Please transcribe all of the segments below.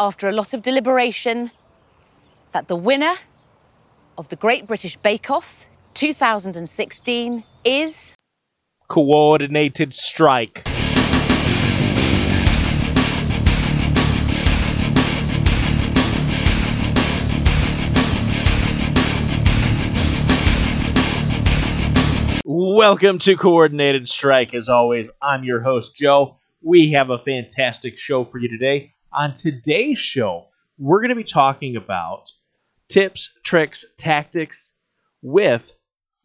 after a lot of deliberation, that the winner of the Great British Bake Off 2016 is. Coordinated strike. Welcome to Coordinated Strike. As always, I'm your host, Joe. We have a fantastic show for you today. On today's show, we're going to be talking about tips, tricks, tactics with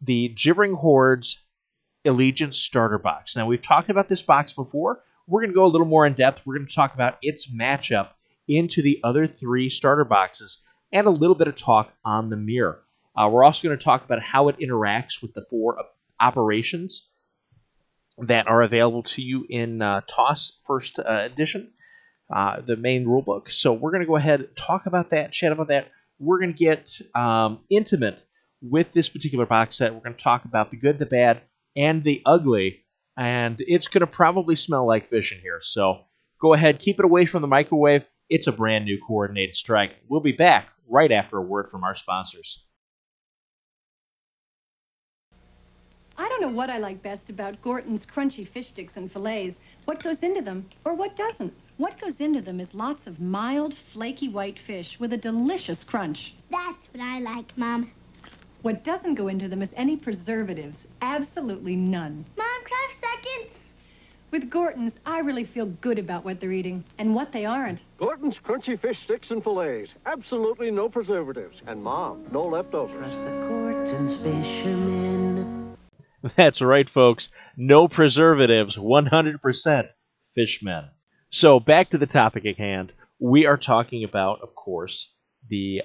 the Gibbering Hordes Allegiance Starter Box. Now, we've talked about this box before. We're going to go a little more in depth. We're going to talk about its matchup into the other three starter boxes and a little bit of talk on the mirror. Uh, we're also going to talk about how it interacts with the four operations that are available to you in uh, TOS First uh, Edition, uh, the main rulebook. So we're going to go ahead talk about that, chat about that. We're going to get um, intimate with this particular box set. We're going to talk about the good, the bad, and the ugly. And it's going to probably smell like fish in here. So go ahead, keep it away from the microwave. It's a brand new coordinated strike. We'll be back right after a word from our sponsors. I don't know what I like best about Gorton's crunchy fish sticks and fillets. What goes into them, or what doesn't? What goes into them is lots of mild, flaky white fish with a delicious crunch. That's what I like, Mom. What doesn't go into them is any preservatives. Absolutely none. Mom, can I have seconds? With Gorton's, I really feel good about what they're eating and what they aren't. Gorton's crunchy fish sticks and fillets. Absolutely no preservatives. And Mom, no leftovers. Trust the Gorton's fishermen. That's right, folks. No preservatives, 100% fishmen. So, back to the topic at hand. We are talking about, of course, the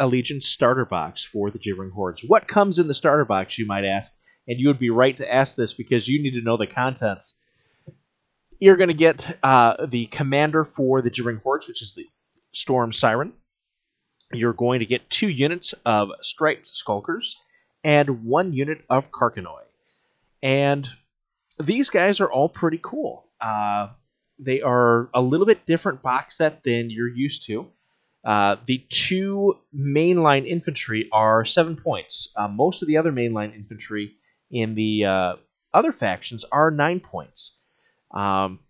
Allegiance starter box for the Gibbering Hordes. What comes in the starter box, you might ask? And you would be right to ask this because you need to know the contents. You're going to get uh, the commander for the Gibbering Hordes, which is the Storm Siren. You're going to get two units of Striped Skulkers and one unit of Carcanoi. And these guys are all pretty cool. Uh, they are a little bit different box set than you're used to. Uh, the two mainline infantry are seven points. Uh, most of the other mainline infantry in the uh, other factions are nine points. Um,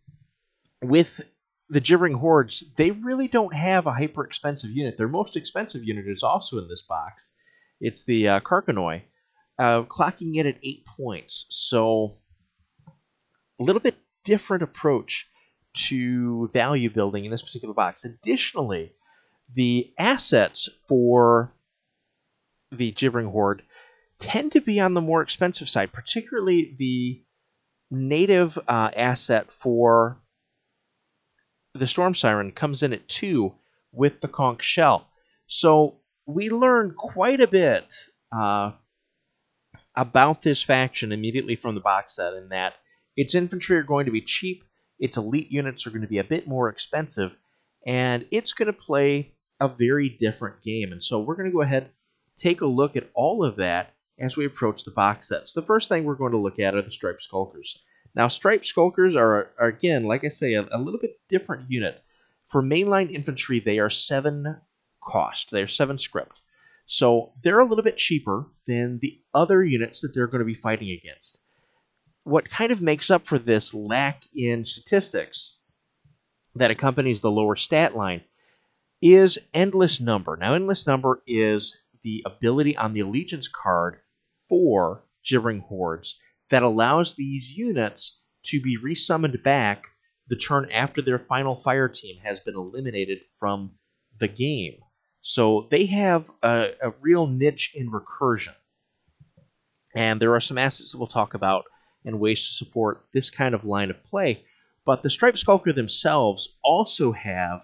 with the Gibbering Hordes, they really don't have a hyper expensive unit. Their most expensive unit is also in this box. It's the uh, Carcanoi, uh, clocking it at eight points. So, a little bit different approach to value building in this particular box. Additionally, the assets for the Gibbering Horde tend to be on the more expensive side, particularly the native uh, asset for the Storm Siren comes in at two with the Conch Shell. So we learn quite a bit uh, about this faction immediately from the box set in that its infantry are going to be cheap, its elite units are going to be a bit more expensive, and it's going to play a very different game. And so we're going to go ahead take a look at all of that as we approach the box sets. The first thing we're going to look at are the Striped Skulkers. Now, Striped Skulkers are, are again, like I say, a, a little bit different unit. For mainline infantry, they are seven cost. They are seven script. So they're a little bit cheaper than the other units that they're going to be fighting against. What kind of makes up for this lack in statistics that accompanies the lower stat line is Endless Number. Now, Endless Number is the ability on the Allegiance card for Gibbering Hordes that allows these units to be resummoned back the turn after their final fire team has been eliminated from the game. So they have a, a real niche in recursion. And there are some assets that we'll talk about and ways to support this kind of line of play. But the Striped Skulker themselves also have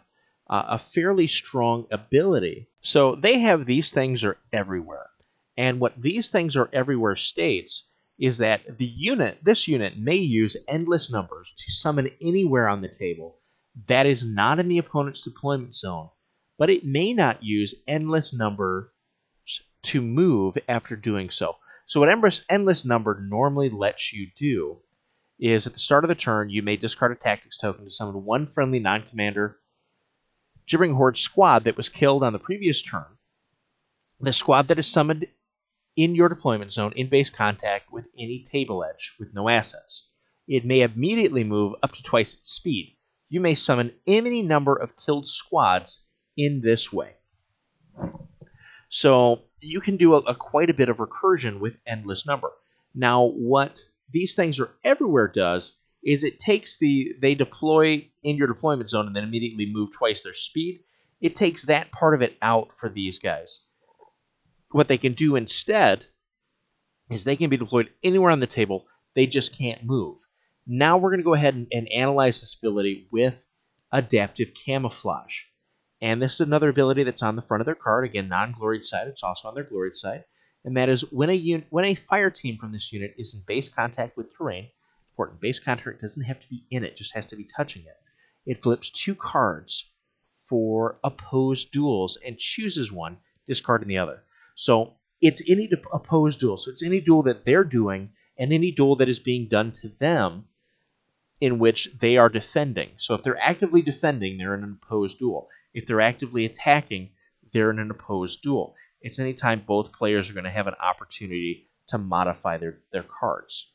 uh, a fairly strong ability. So they have these things are everywhere. And what these things are everywhere states is that the unit, this unit, may use endless numbers to summon anywhere on the table that is not in the opponent's deployment zone, but it may not use endless numbers to move after doing so. So what endless number normally lets you do is at the start of the turn, you may discard a tactics token to summon one friendly non-commander Gibbering Horde squad that was killed on the previous turn, the squad that is summoned in your deployment zone in base contact with any table edge with no assets. It may immediately move up to twice its speed. You may summon any number of killed squads in this way. So you can do a, a quite a bit of recursion with endless number. Now, what these things are everywhere does is it takes the they deploy in your deployment zone and then immediately move twice their speed. It takes that part of it out for these guys. What they can do instead is they can be deployed anywhere on the table. They just can't move. Now we're going to go ahead and, and analyze this ability with adaptive camouflage. And this is another ability that's on the front of their card. Again, non-gloried side. It's also on their gloried side. And that is when a un- when a fire team from this unit is in base contact with terrain. Important. Base contact doesn't have to be in it; just has to be touching it. It flips two cards for opposed duels and chooses one, discarding the other. So it's any de- opposed duel. So it's any duel that they're doing and any duel that is being done to them in which they are defending. So if they're actively defending, they're in an opposed duel. If they're actively attacking, they're in an opposed duel. It's any time both players are going to have an opportunity to modify their, their cards,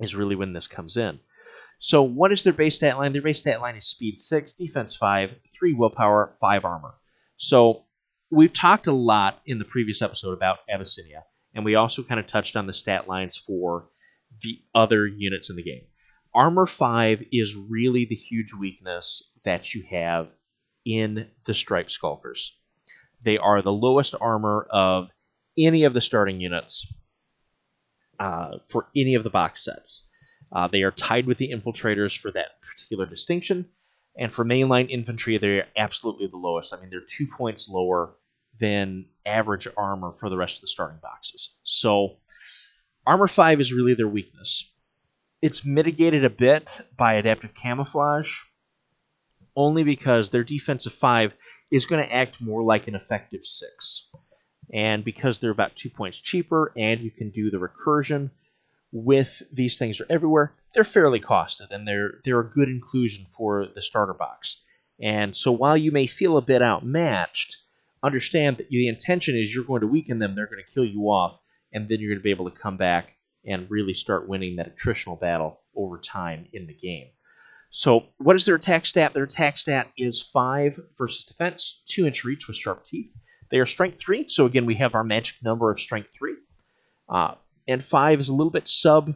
is really when this comes in. So, what is their base stat line? Their base stat line is speed 6, defense 5, 3 willpower, 5 armor. So, we've talked a lot in the previous episode about Abyssinia, and we also kind of touched on the stat lines for the other units in the game. Armor 5 is really the huge weakness that you have in the Striped Skulkers. They are the lowest armor of any of the starting units uh, for any of the box sets. Uh, they are tied with the infiltrators for that particular distinction, and for mainline infantry, they're absolutely the lowest. I mean, they're two points lower than average armor for the rest of the starting boxes. So, armor 5 is really their weakness. It's mitigated a bit by adaptive camouflage, only because their defensive 5 is going to act more like an effective 6. And because they're about two points cheaper, and you can do the recursion with these things are everywhere, they're fairly costed, and they're they're a good inclusion for the starter box. And so while you may feel a bit outmatched, understand that the intention is you're going to weaken them, they're going to kill you off, and then you're going to be able to come back and really start winning that attritional battle over time in the game. So, what is their attack stat? Their attack stat is 5 versus defense, 2 inch reach with sharp teeth. They are strength 3, so again, we have our magic number of strength 3. Uh, and 5 is a little bit sub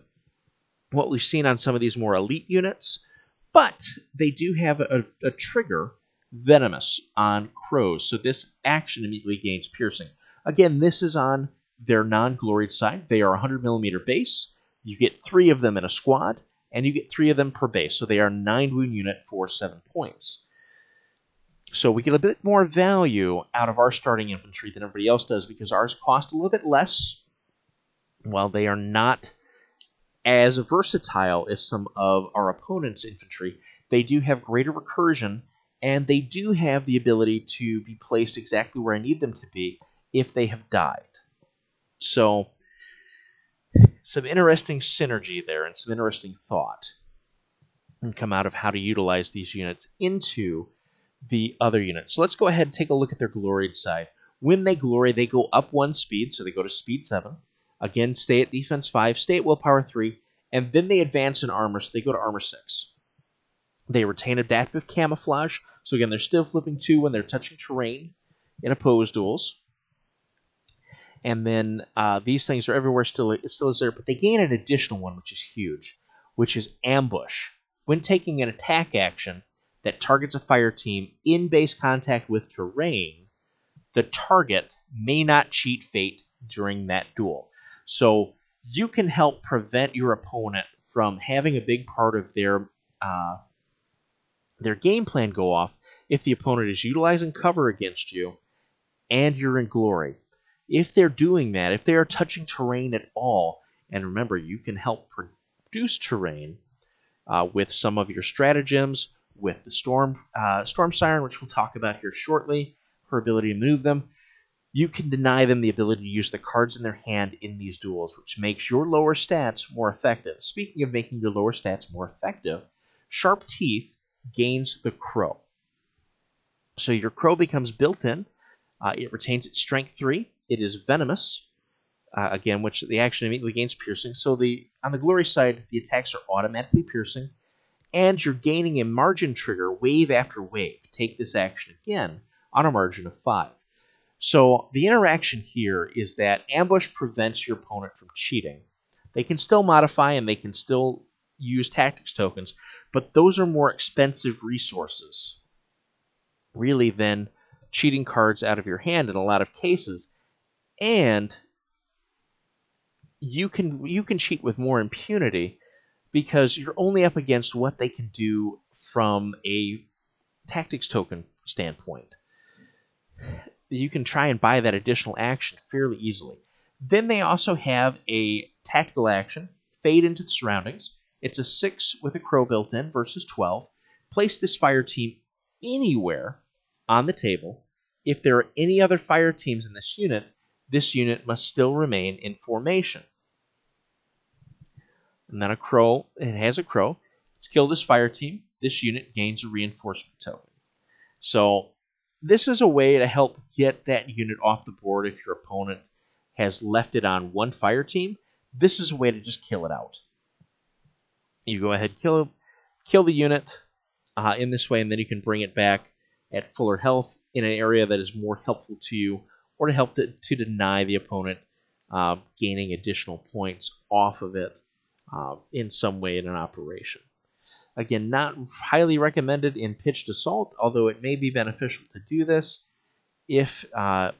what we've seen on some of these more elite units, but they do have a, a trigger venomous on crows, so this action immediately gains piercing. Again, this is on their non gloried side. They are 100 millimeter base. You get three of them in a squad, and you get three of them per base. So they are nine wound unit for seven points. So we get a bit more value out of our starting infantry than everybody else does because ours cost a little bit less. While they are not as versatile as some of our opponent's infantry, they do have greater recursion and they do have the ability to be placed exactly where I need them to be if they have died. So, some interesting synergy there and some interesting thought and come out of how to utilize these units into the other units. So let's go ahead and take a look at their gloried side. When they glory, they go up one speed, so they go to speed 7. Again, stay at defense 5, stay at willpower 3, and then they advance in armor, so they go to armor 6. They retain adaptive camouflage, so again, they're still flipping 2 when they're touching terrain in opposed duels. And then uh, these things are everywhere still, still is there, but they gain an additional one, which is huge, which is ambush. When taking an attack action, that targets a fire team in base contact with terrain, the target may not cheat fate during that duel. So you can help prevent your opponent from having a big part of their uh, their game plan go off if the opponent is utilizing cover against you and you're in glory. If they're doing that, if they are touching terrain at all, and remember, you can help produce terrain uh, with some of your stratagems with the Storm uh, Storm Siren, which we'll talk about here shortly, her ability to move them. You can deny them the ability to use the cards in their hand in these duels, which makes your lower stats more effective. Speaking of making your lower stats more effective, Sharp Teeth gains the Crow. So your crow becomes built in. Uh, it retains its strength three. It is venomous, uh, again, which the action immediately gains piercing. So the on the glory side, the attacks are automatically piercing, and you're gaining a margin trigger wave after wave. Take this action again on a margin of five. So the interaction here is that ambush prevents your opponent from cheating. They can still modify and they can still use tactics tokens, but those are more expensive resources, really, than cheating cards out of your hand in a lot of cases. And you can you can cheat with more impunity because you're only up against what they can do from a tactics token standpoint. You can try and buy that additional action fairly easily. Then they also have a tactical action, Fade into the Surroundings. It's a 6 with a crow built in versus 12. Place this fire team anywhere on the table. If there are any other fire teams in this unit, this unit must still remain in formation. And then a crow, it has a crow. Let's kill this fire team. This unit gains a reinforcement token. So this is a way to help get that unit off the board if your opponent has left it on one fire team. This is a way to just kill it out. You go ahead, kill kill the unit uh, in this way, and then you can bring it back at fuller health in an area that is more helpful to you, or to help to, to deny the opponent uh, gaining additional points off of it uh, in some way in an operation. Again, not highly recommended in pitched assault, although it may be beneficial to do this if uh,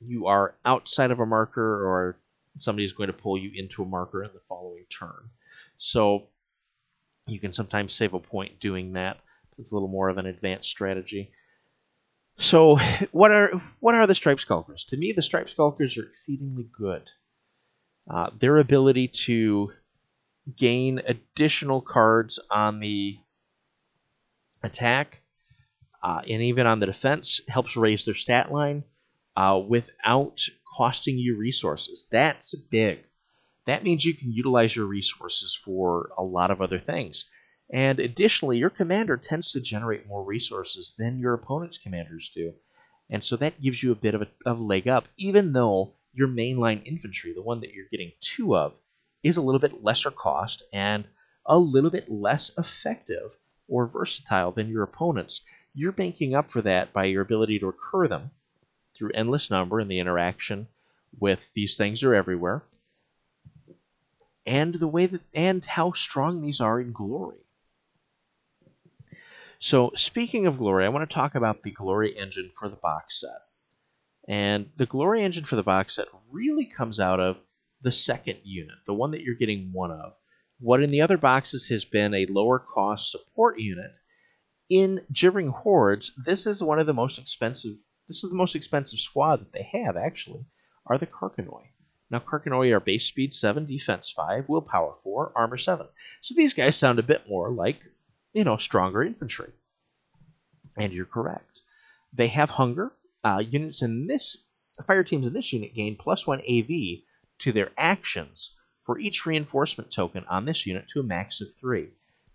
you are outside of a marker or somebody is going to pull you into a marker in the following turn. So you can sometimes save a point doing that. It's a little more of an advanced strategy. So, what are what are the Stripe Skulkers? To me, the Stripe Skulkers are exceedingly good. Uh, their ability to gain additional cards on the attack uh, and even on the defense helps raise their stat line uh, without costing you resources. That's big. That means you can utilize your resources for a lot of other things. And additionally, your commander tends to generate more resources than your opponent's commanders do. And so that gives you a bit of a, of a leg up, even though your mainline infantry, the one that you're getting two of, is a little bit lesser cost and a little bit less effective or versatile than your opponents. You're banking up for that by your ability to recur them through endless number and the interaction with these things are everywhere and the way that and how strong these are in glory. So speaking of glory, I want to talk about the glory engine for the box set. And the glory engine for the box set really comes out of the second unit, the one that you're getting one of. What in the other boxes has been a lower cost support unit, in Gibbering Hordes, this is one of the most expensive. This is the most expensive squad that they have actually, are the Carcanoi. Now, Carcanoi are base speed 7, defense 5, willpower 4, armor 7. So these guys sound a bit more like, you know, stronger infantry. And you're correct. They have hunger. Uh, units in this, fire teams in this unit gain plus 1 AV to their actions for each reinforcement token on this unit to a max of 3.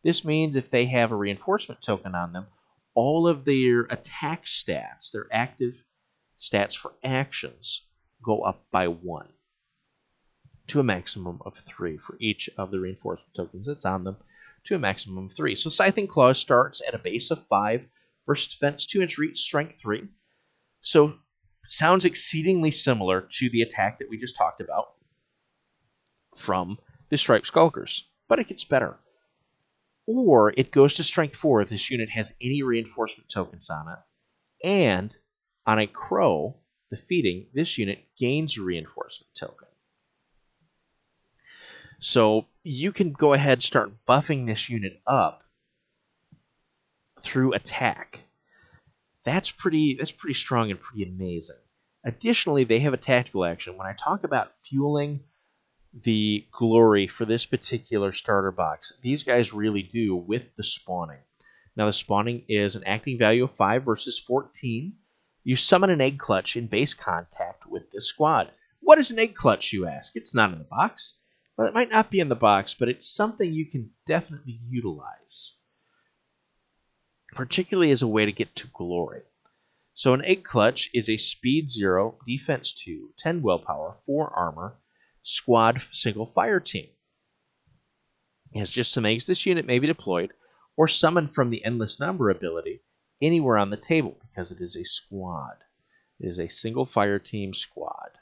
This means if they have a reinforcement token on them, all of their attack stats, their active stats for actions, go up by 1 to a maximum of 3 for each of the reinforcement tokens that's on them to a maximum of 3. So Scything Claws starts at a base of 5 versus defense 2 inch reach, strength 3. So sounds exceedingly similar to the attack that we just talked about from the Stripe Skulkers, but it gets better. Or it goes to strength 4 if this unit has any reinforcement tokens on it. And on a crow, the feeding, this unit gains a reinforcement token. So you can go ahead and start buffing this unit up through attack. That's pretty that's pretty strong and pretty amazing. Additionally, they have a tactical action. When I talk about fueling the glory for this particular starter box, these guys really do with the spawning. Now the spawning is an acting value of 5 versus 14. You summon an egg clutch in base contact with this squad. What is an egg clutch, you ask? It's not in the box. Well, it might not be in the box, but it's something you can definitely utilize, particularly as a way to get to glory. So an egg clutch is a speed 0, defense 2, 10 willpower, 4 armor, squad single fire team. It has just some eggs. This unit may be deployed or summoned from the endless number ability anywhere on the table because it is a squad. It is a single fire team squad.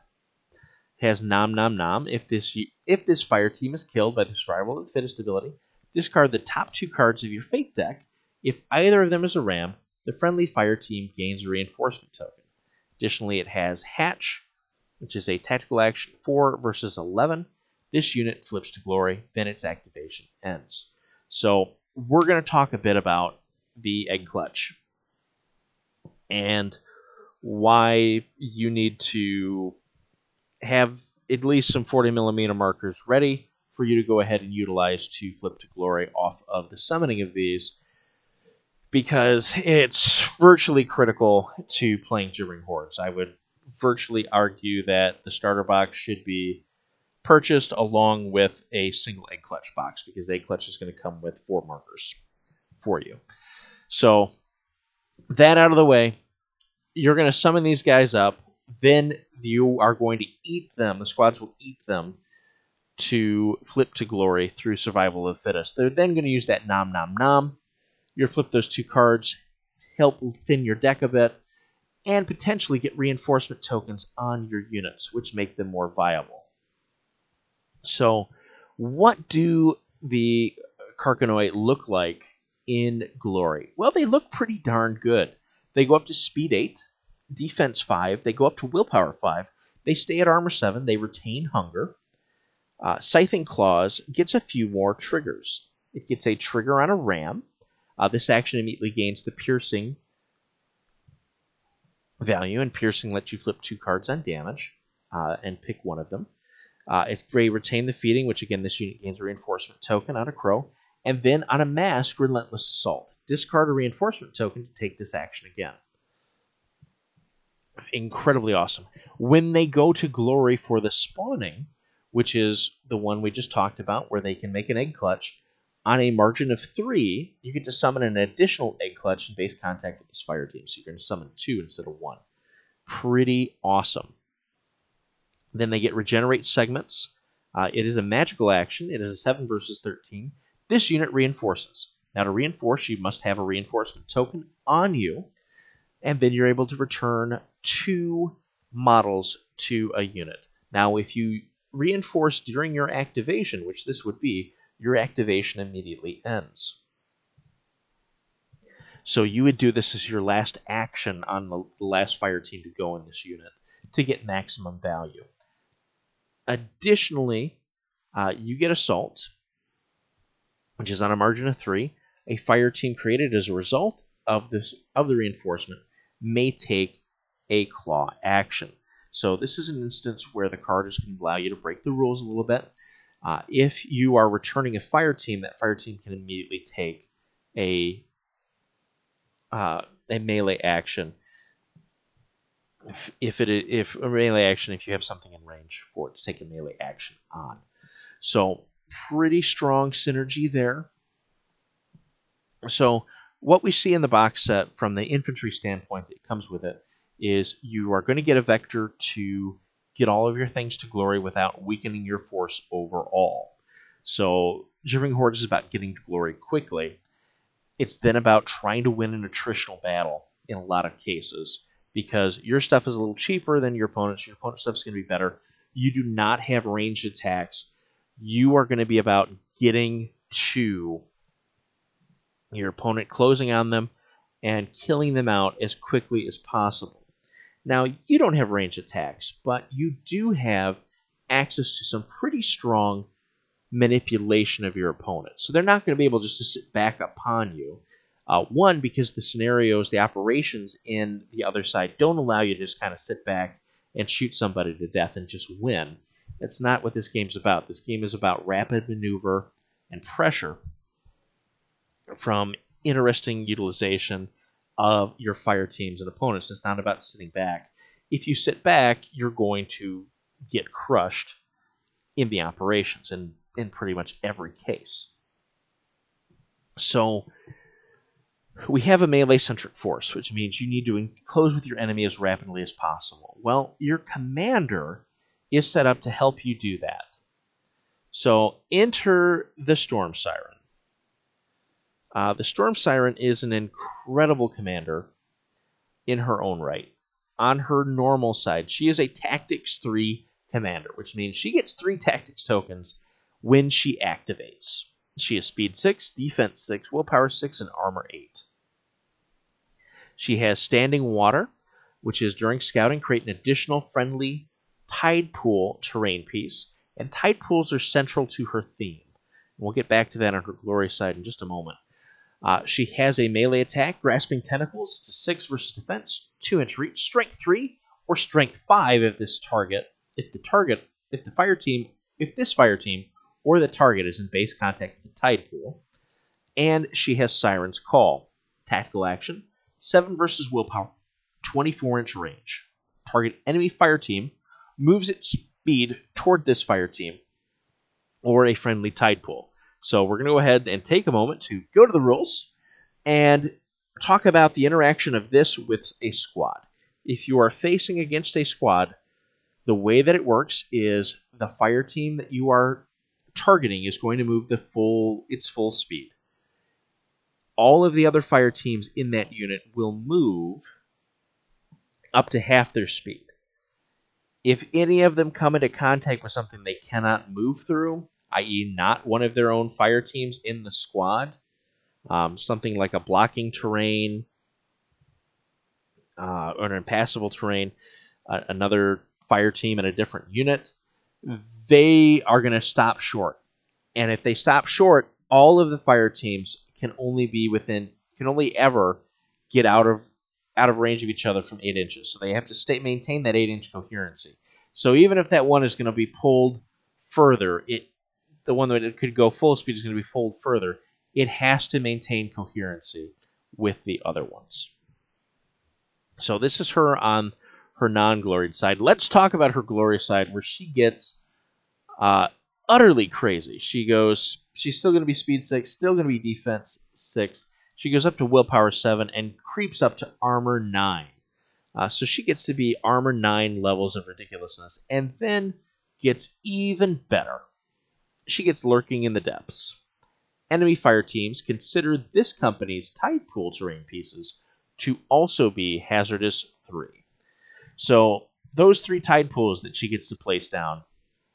Has nom nom nom. If this if this fire team is killed by the survival of the fittest ability, discard the top two cards of your fate deck. If either of them is a ram, the friendly fire team gains a reinforcement token. Additionally, it has Hatch, which is a tactical action 4 versus 11. This unit flips to glory, then its activation ends. So, we're going to talk a bit about the Egg Clutch and why you need to have at least some 40 millimeter markers ready for you to go ahead and utilize to flip to glory off of the summoning of these because it's virtually critical to playing Gibbering Hordes. I would virtually argue that the starter box should be purchased along with a single egg clutch box because the egg clutch is going to come with four markers for you. So, that out of the way, you're going to summon these guys up. Then you are going to eat them. The squads will eat them to flip to glory through survival of the fittest. They're then going to use that nom nom nom you flip those two cards, help thin your deck a bit, and potentially get reinforcement tokens on your units, which make them more viable. So, what do the Carcanoid look like in Glory? Well, they look pretty darn good. They go up to speed 8, defense 5, they go up to willpower 5, they stay at armor 7, they retain hunger. Uh, Scything Claws gets a few more triggers. It gets a trigger on a ram, uh, this action immediately gains the piercing value, and piercing lets you flip two cards on damage uh, and pick one of them. Uh, it's Gray retain the feeding, which again this unit gains a reinforcement token on a crow, and then on a mask, relentless assault. Discard a reinforcement token to take this action again. Incredibly awesome. When they go to glory for the spawning, which is the one we just talked about, where they can make an egg clutch, on a margin of three, you get to summon an additional egg clutch in base contact with this fire team. So you're going to summon two instead of one. Pretty awesome. Then they get regenerate segments. Uh, it is a magical action. It is a 7 versus 13. This unit reinforces. Now, to reinforce, you must have a reinforcement token on you, and then you're able to return two models to a unit. Now, if you reinforce during your activation, which this would be, your activation immediately ends. So you would do this as your last action on the, last fire team to go in this unit to get maximum value. Additionally, uh, you get Assault, which is on a margin of three. A fire team created as a result of this of the reinforcement may take a claw action. So this is an instance where the card is going to allow you to break the rules a little bit uh, if you are returning a fire team, that fire team can immediately take a uh, a melee action. If, if it if a melee action, if you have something in range for it to take a melee action on, so pretty strong synergy there. So what we see in the box set from the infantry standpoint that comes with it is you are going to get a vector to get all of your things to glory without weakening your force overall. So, Gibbering Horde is about getting to glory quickly. It's then about trying to win an attritional battle in a lot of cases because your stuff is a little cheaper than your opponent's. Your opponent's stuff is going to be better. You do not have ranged attacks. You are going to be about getting to your opponent, closing on them, and killing them out as quickly as possible. Now, you don't have range attacks, but you do have access to some pretty strong manipulation of your opponent. So they're not going to be able just to sit back upon you. Uh, one, because the scenarios, the operations in the other side don't allow you to just kind of sit back and shoot somebody to death and just win. That's not what this game's about. This game is about rapid maneuver and pressure from interesting utilization of your fire teams and opponents. It's not about sitting back. If you sit back, you're going to get crushed in the operations in, in pretty much every case. So we have a melee centric force, which means you need to close with your enemy as rapidly as possible. Well, your commander is set up to help you do that. So enter the Storm Siren. Uh, the Storm Siren is an incredible commander in her own right. On her normal side, she is a Tactics 3 commander, which means she gets 3 Tactics tokens when she activates. She is Speed 6, Defense 6, Willpower 6, and Armor 8. She has Standing Water, which is during scouting, create an additional friendly Tide Pool terrain piece, and Tide Pools are central to her theme. We'll get back to that on her glory side in just a moment. Uh, she has a melee attack, Grasping Tentacles. It's a 6 versus defense, 2 inch reach, strength 3, or strength 5 if this target, if the target, if the fire team, if this fire team or the target is in base contact with the tide pool. And she has Siren's Call. Tactical action, 7 versus willpower, 24 inch range. Target enemy fire team moves its speed toward this fire team or a friendly tide pool. So we're going to go ahead and take a moment to go to the rules and talk about the interaction of this with a squad. If you are facing against a squad, the way that it works is the fire team that you are targeting is going to move the full its full speed. All of the other fire teams in that unit will move up to half their speed. If any of them come into contact with something they cannot move through, i.e., not one of their own fire teams in the squad. Um, something like a blocking terrain uh, or an impassable terrain, uh, another fire team in a different unit, they are going to stop short. And if they stop short, all of the fire teams can only be within, can only ever get out of out of range of each other from eight inches. So they have to stay maintain that eight inch coherency. So even if that one is going to be pulled further, it the one that could go full speed is going to be pulled further. It has to maintain coherency with the other ones. So this is her on her non-gloried side. Let's talk about her glorious side, where she gets uh, utterly crazy. She goes, she's still going to be speed six, still going to be defense six. She goes up to willpower seven and creeps up to armor nine. Uh, so she gets to be armor nine levels of ridiculousness, and then gets even better she gets lurking in the depths. Enemy fire teams consider this company's tide pool terrain pieces to also be hazardous 3. So, those three tide pools that she gets to place down,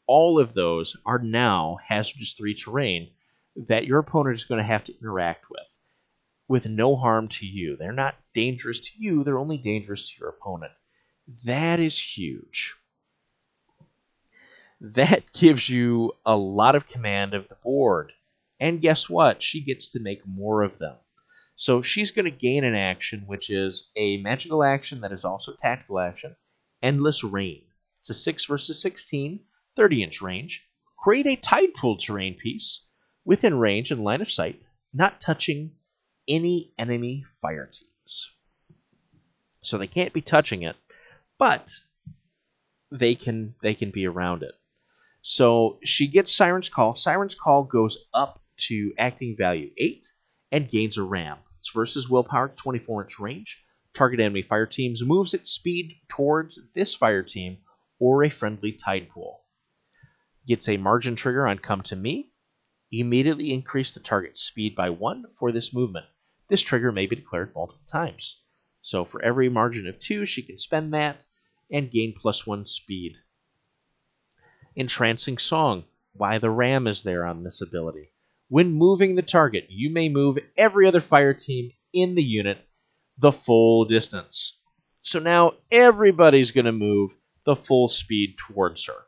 all of those are now hazardous 3 terrain that your opponent is going to have to interact with with no harm to you. They're not dangerous to you, they're only dangerous to your opponent. That is huge that gives you a lot of command of the board. And guess what? She gets to make more of them. So she's going to gain an action, which is a magical action that is also a tactical action, Endless Rain. It's a 6 versus 16, 30 inch range. Create a tide pool terrain piece within range and line of sight, not touching any enemy fire teams. So they can't be touching it, but they can they can be around it. So she gets Siren's Call. Siren's Call goes up to acting value 8 and gains a ram. It's versus willpower 24 inch range. Target enemy fire teams moves its speed towards this fire team or a friendly tide pool. Gets a margin trigger on Come to Me. Immediately increase the target's speed by 1 for this movement. This trigger may be declared multiple times. So for every margin of 2, she can spend that and gain plus 1 speed entrancing song, why the ram is there on this ability. When moving the target, you may move every other fire team in the unit the full distance. So now everybody's going to move the full speed towards her.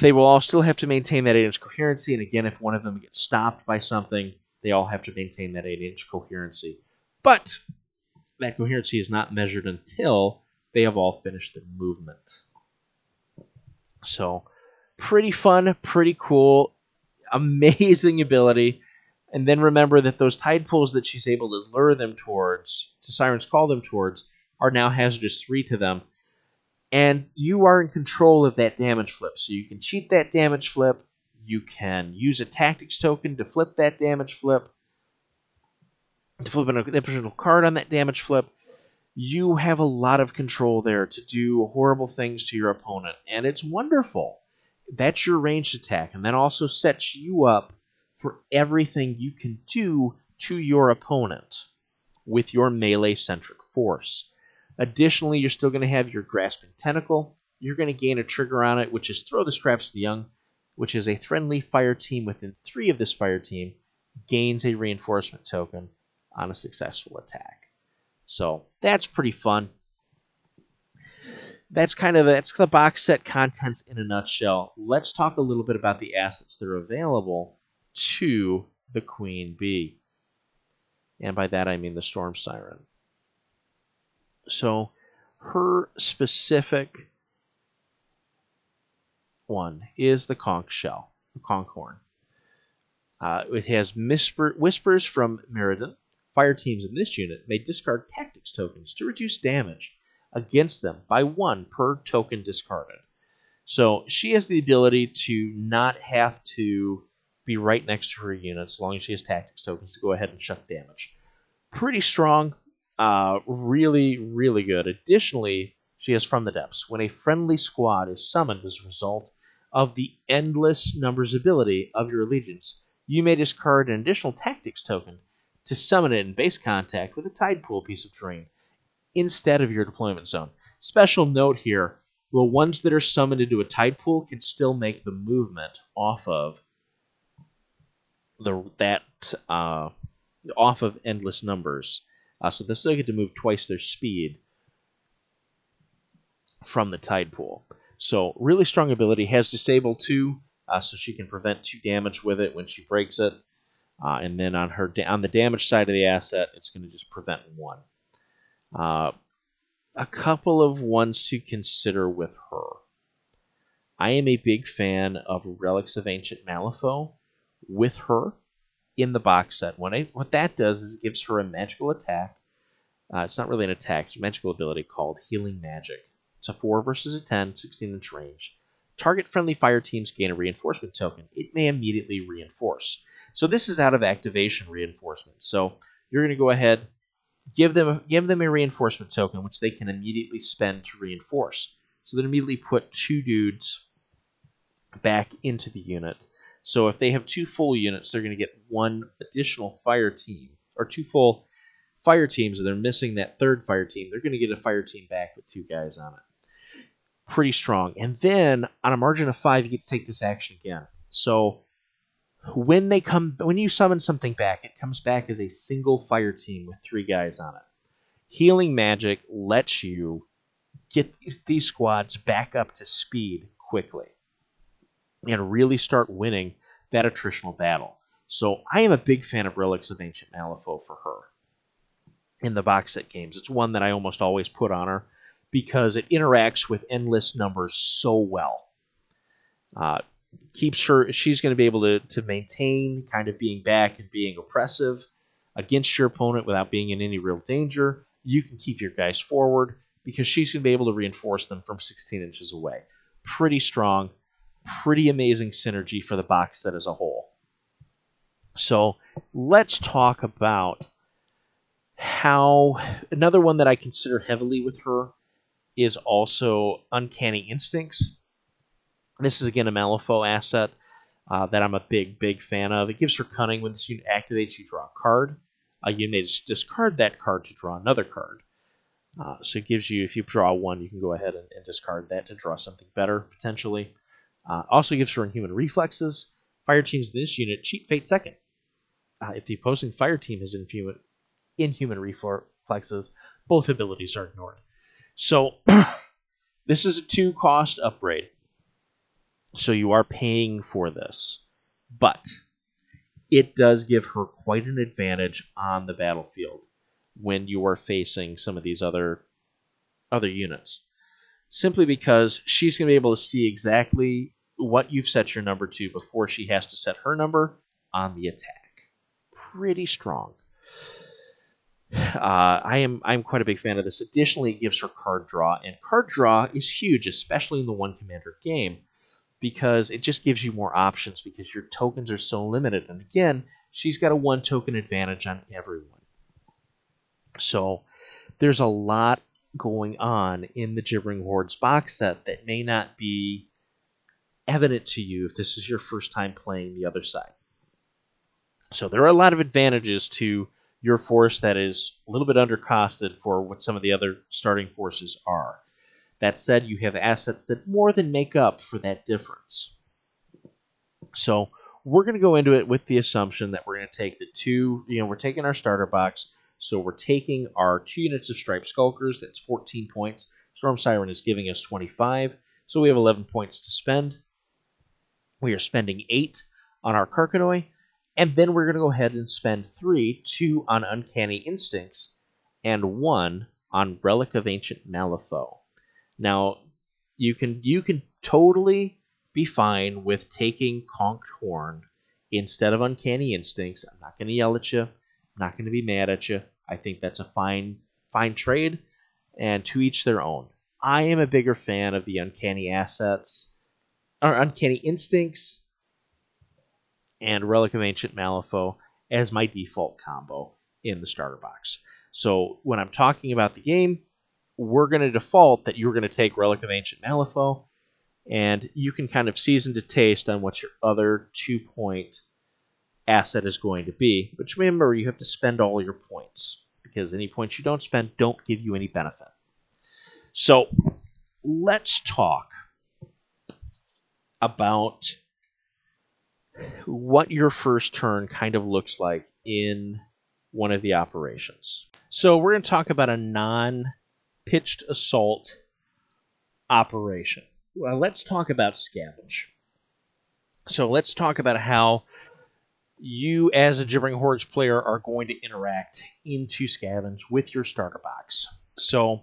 They will all still have to maintain that 8 inch coherency, and again, if one of them gets stopped by something, they all have to maintain that 8 inch coherency. But that coherency is not measured until they have all finished the movement. So, pretty fun, pretty cool, amazing ability. And then remember that those tide pools that she's able to lure them towards, to Sirens call them towards, are now hazardous 3 to them. And you are in control of that damage flip. So you can cheat that damage flip. You can use a tactics token to flip that damage flip. to flip an additional card on that damage flip, you have a lot of control there to do horrible things to your opponent, and it's wonderful. That's your ranged attack, and that also sets you up for everything you can do to your opponent with your melee centric force. Additionally, you're still going to have your grasping tentacle. You're going to gain a trigger on it, which is throw the scraps to the young, which is a friendly fire team within three of this fire team gains a reinforcement token on a successful attack. So that's pretty fun. That's kind of that's the box set contents in a nutshell. Let's talk a little bit about the assets that are available to the Queen Bee. And by that I mean the Storm Siren. So her specific one is the conch shell, the conch horn. Uh, it has whisper, whispers from Mirrodin. Fire teams in this unit may discard tactics tokens to reduce damage against them by one per token discarded. So she has the ability to not have to be right next to her unit as long as she has tactics tokens to go ahead and shut damage. Pretty strong, uh, really, really good. Additionally, she has From the Depths. When a friendly squad is summoned as a result of the endless numbers ability of your allegiance, you may discard an additional tactics token to summon it in base contact with a tide pool piece of terrain instead of your deployment zone. Special note here well, ones that are summoned into a tide pool can still make the movement off of the that uh, off of endless numbers. Uh, so they still get to move twice their speed from the tide pool. So really strong ability. Has disable two, uh, so she can prevent two damage with it when she breaks it. Uh, and then on her da- on the damage side of the asset, it's going to just prevent one. Uh, a couple of ones to consider with her. I am a big fan of Relics of Ancient Malifaux with her in the box set. What, I, what that does is it gives her a magical attack. Uh, it's not really an attack, it's a magical ability called Healing Magic. It's a 4 versus a 10, 16 inch range. Target friendly fire teams gain a reinforcement token. It may immediately reinforce. So this is out of activation reinforcement. So you're going to go ahead, give them give them a reinforcement token, which they can immediately spend to reinforce. So then immediately put two dudes back into the unit. So if they have two full units, they're going to get one additional fire team, or two full fire teams, and they're missing that third fire team. They're going to get a fire team back with two guys on it. Pretty strong. And then on a margin of five, you get to take this action again. So when they come when you summon something back, it comes back as a single fire team with three guys on it. Healing magic lets you get these squads back up to speed quickly and really start winning that attritional battle. So I am a big fan of Relics of Ancient Malifaux for her in the box set games. It's one that I almost always put on her because it interacts with endless numbers so well. Uh, keeps her she's going to be able to, to maintain kind of being back and being oppressive against your opponent without being in any real danger. You can keep your guys forward because she's going to be able to reinforce them from 16 inches away. Pretty strong pretty amazing synergy for the box set as a whole. So let's talk about how another one that i consider heavily with her is also uncanny instincts this is again a Malifaux asset uh, that I'm a big, big fan of. It gives her cunning. When this unit activates, you draw a card. You may discard that card to draw another card. Uh, so it gives you, if you draw one, you can go ahead and, and discard that to draw something better, potentially. Uh, also gives her inhuman reflexes. Fire teams in this unit cheat Fate second. Uh, if the opposing fire team has inhuman, inhuman reflexes, both abilities are ignored. So this is a two cost upgrade. So you are paying for this. But it does give her quite an advantage on the battlefield when you are facing some of these other other units. Simply because she's going to be able to see exactly what you've set your number to before she has to set her number on the attack. Pretty strong. Uh, I am I'm quite a big fan of this. Additionally, it gives her card draw, and card draw is huge, especially in the one commander game because it just gives you more options because your tokens are so limited. And again, she's got a one token advantage on everyone. So there's a lot going on in the Gibbering Hordes box set that may not be evident to you if this is your first time playing the other side. So there are a lot of advantages to your force that is a little bit undercosted for what some of the other starting forces are. That said, you have assets that more than make up for that difference. So we're going to go into it with the assumption that we're going to take the two, you know, we're taking our starter box. So we're taking our two units of Striped Skulkers, that's 14 points. Storm Siren is giving us 25, so we have 11 points to spend. We are spending 8 on our Carcanoi, and then we're going to go ahead and spend 3, 2 on Uncanny Instincts, and 1 on Relic of Ancient Malifaux. Now, you can you can totally be fine with taking Conked Horn instead of Uncanny Instincts. I'm not going to yell at you. I'm not going to be mad at you. I think that's a fine fine trade, and to each their own. I am a bigger fan of the Uncanny Assets, or Uncanny Instincts, and Relic of Ancient Malifaux as my default combo in the starter box. So when I'm talking about the game, we're going to default that you're going to take Relic of Ancient Malifaux, and you can kind of season to taste on what your other two point asset is going to be. But remember, you have to spend all your points because any points you don't spend don't give you any benefit. So let's talk about what your first turn kind of looks like in one of the operations. So we're going to talk about a non pitched assault operation. Well, let's talk about scavenge. So let's talk about how you, as a Gibbering Hordes player, are going to interact into scavenge with your starter box. So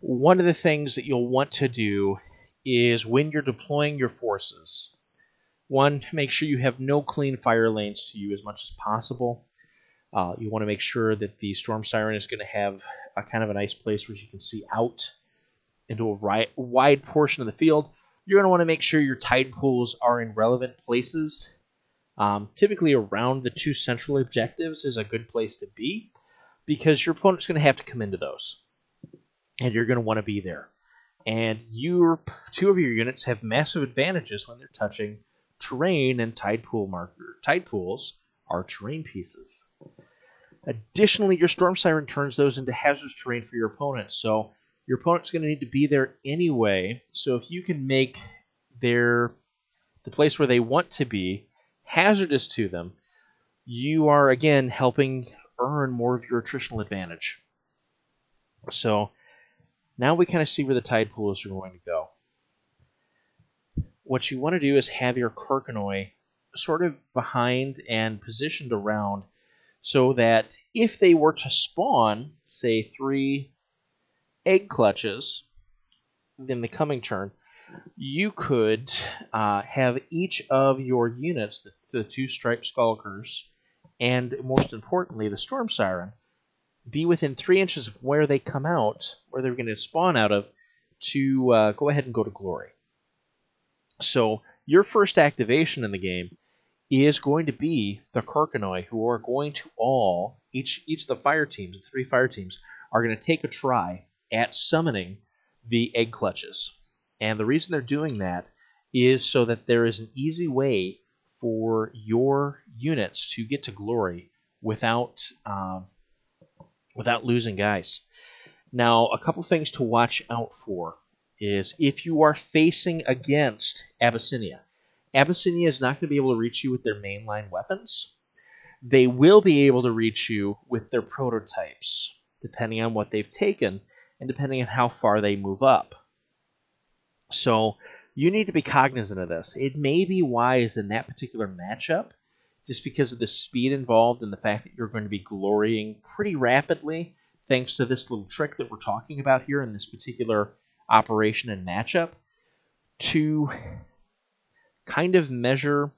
one of the things that you'll want to do is when you're deploying your forces, one, make sure you have no clean fire lanes to you as much as possible. Uh, you want to make sure that the storm siren is going to have a kind of a nice place where you can see out into a wide portion of the field. You're going to want to make sure your tide pools are in relevant places. Um, typically, around the two central objectives is a good place to be because your opponent's going to have to come into those, and you're going to want to be there. And your two of your units have massive advantages when they're touching terrain and tide pool marker. Tide pools are terrain pieces. Additionally, your storm siren turns those into hazardous terrain for your opponent. So your opponent's going to need to be there anyway. So if you can make their the place where they want to be hazardous to them, you are again helping earn more of your attritional advantage. So now we kind of see where the tide pools are going to go. What you want to do is have your Carcanoi sort of behind and positioned around so that if they were to spawn, say, three egg clutches in the coming turn, you could uh, have each of your units, the, the two striped skulkers, and most importantly, the storm siren, be within three inches of where they come out, where they're going to spawn out of, to uh, go ahead and go to glory. So your first activation in the game is going to be the Carcanoi, who are going to all each each of the fire teams, the three fire teams, are going to take a try at summoning the egg clutches. And the reason they're doing that is so that there is an easy way for your units to get to glory without um, without losing guys. Now, a couple things to watch out for is if you are facing against Abyssinia. Abyssinia is not going to be able to reach you with their mainline weapons. They will be able to reach you with their prototypes, depending on what they've taken and depending on how far they move up. So you need to be cognizant of this. It may be wise in that particular matchup, just because of the speed involved and the fact that you're going to be glorying pretty rapidly, thanks to this little trick that we're talking about here in this particular operation and matchup, to kind of measure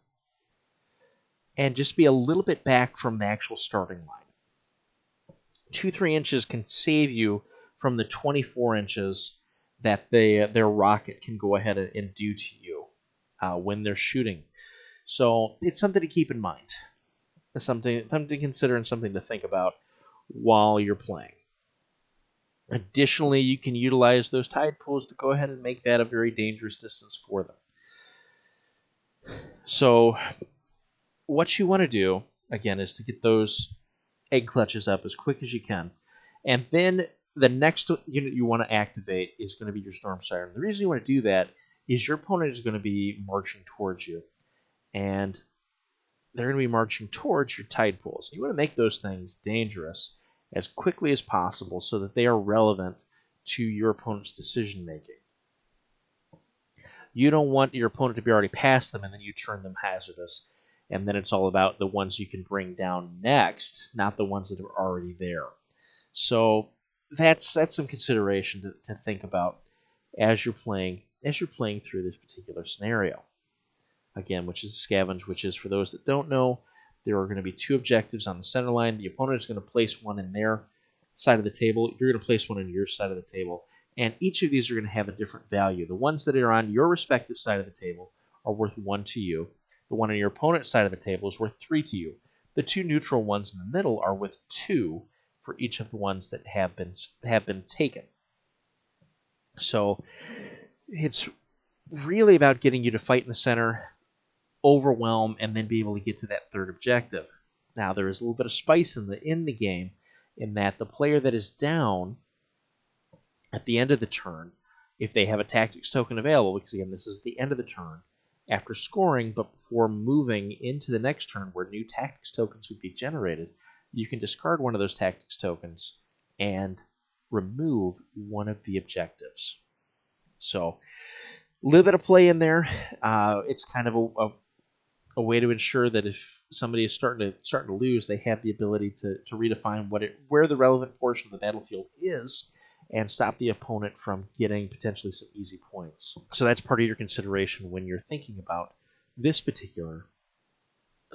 and just be a little bit back from the actual starting line. Two, three inches can save you from the 24 inches that they, their rocket can go ahead and do to you uh, when they're shooting. So it's something to keep in mind. It's something, something to consider and something to think about while you're playing. Additionally, you can utilize those tide pools to go ahead and make that a very dangerous distance for them. So, what you want to do, again, is to get those egg clutches up as quick as you can. And then the next unit you want to activate is going to be your Storm Siren. The reason you want to do that is your opponent is going to be marching towards you. And they're going to be marching towards your tide pools. You want to make those things dangerous as quickly as possible so that they are relevant to your opponent's decision making. You don't want your opponent to be already past them and then you turn them hazardous. And then it's all about the ones you can bring down next, not the ones that are already there. So that's that's some consideration to, to think about as you're playing as you're playing through this particular scenario. Again, which is scavenge, which is for those that don't know, there are going to be two objectives on the center line. The opponent is going to place one in their side of the table. You're going to place one on your side of the table. And each of these are going to have a different value. The ones that are on your respective side of the table are worth one to you. The one on your opponent's side of the table is worth three to you. The two neutral ones in the middle are worth two for each of the ones that have been have been taken. So it's really about getting you to fight in the center, overwhelm, and then be able to get to that third objective. Now there is a little bit of spice in the in the game in that the player that is down at the end of the turn, if they have a tactics token available, because again this is the end of the turn, after scoring but before moving into the next turn where new tactics tokens would be generated, you can discard one of those tactics tokens and remove one of the objectives. So, a little bit of play in there. Uh, it's kind of a, a, a, way to ensure that if somebody is starting to starting to lose, they have the ability to, to redefine what it where the relevant portion of the battlefield is and stop the opponent from getting potentially some easy points. So that's part of your consideration when you're thinking about this particular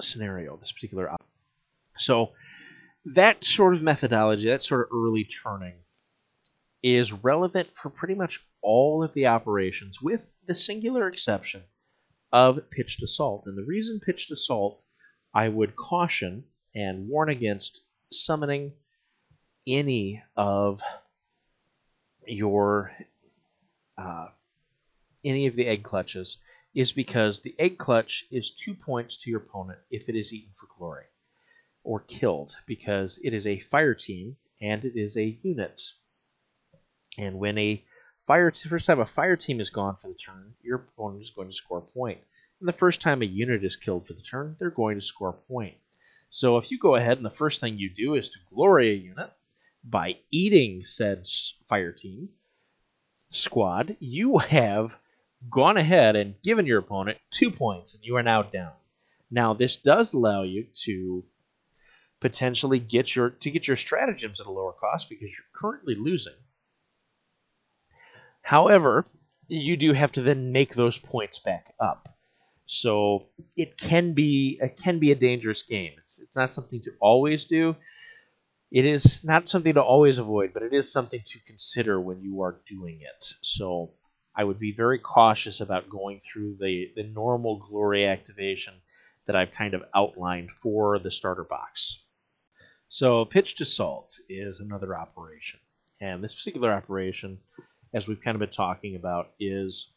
scenario, this particular. Op- so that sort of methodology, that sort of early turning, is relevant for pretty much all of the operations, with the singular exception of pitched assault. And the reason pitched assault I would caution and warn against summoning any of your uh, any of the egg clutches is because the egg clutch is two points to your opponent if it is eaten for glory or killed because it is a fire team and it is a unit. And when a fire t- first time a fire team is gone for the turn, your opponent is going to score a point. And the first time a unit is killed for the turn, they're going to score a point. So if you go ahead and the first thing you do is to glory a unit by eating said fire team squad, you have gone ahead and given your opponent two points, and you are now down. Now this does allow you to potentially get your to get your stratagems at a lower cost because you're currently losing. However, you do have to then make those points back up. So it can be it can be a dangerous game. It's, it's not something to always do. It is not something to always avoid, but it is something to consider when you are doing it. So I would be very cautious about going through the, the normal glory activation that I've kind of outlined for the starter box. So pitched assault is another operation. And this particular operation, as we've kind of been talking about, is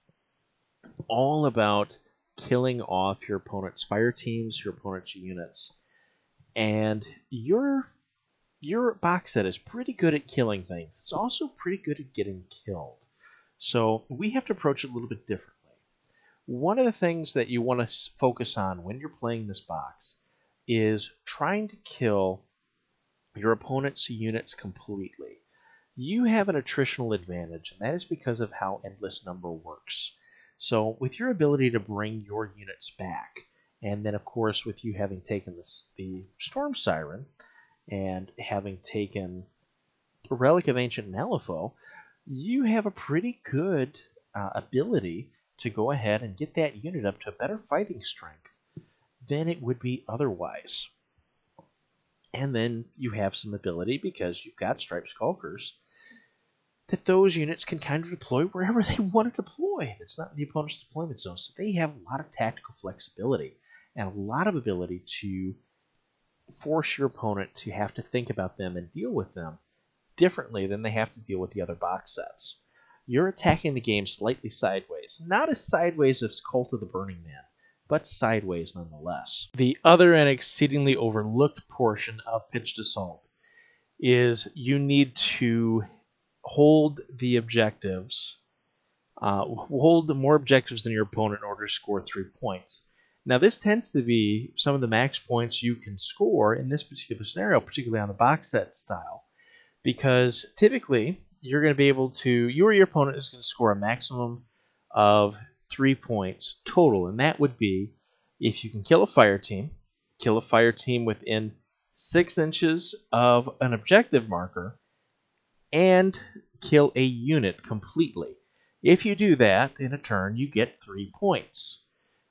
all about killing off your opponent's fire teams, your opponent's units. And your your box set is pretty good at killing things. It's also pretty good at getting killed. So we have to approach it a little bit differently. One of the things that you want to focus on when you're playing this box is trying to kill your opponent's units completely. You have an attritional advantage, and that is because of how Endless Number works. So, with your ability to bring your units back, and then, of course, with you having taken the Storm Siren and having taken a Relic of Ancient Malifaux, you have a pretty good uh, ability to go ahead and get that unit up to a better fighting strength than it would be otherwise. And then you have some ability because you've got Striped Skulkers that those units can kind of deploy wherever they want to deploy. It's not in the opponent's deployment zone. So they have a lot of tactical flexibility and a lot of ability to force your opponent to have to think about them and deal with them differently than they have to deal with the other box sets. You're attacking the game slightly sideways, not as sideways as Cult of the Burning Man, but sideways nonetheless. The other and exceedingly overlooked portion of Pitched Assault is you need to hold the objectives, uh, hold more objectives than your opponent in order to score three points. Now, this tends to be some of the max points you can score in this particular scenario, particularly on the box set style, because typically you're going to be able to, you or your opponent is going to score a maximum of three points total, and that would be if you can kill a fire team, kill a fire team within six inches of an objective marker, and kill a unit completely. If you do that in a turn, you get three points.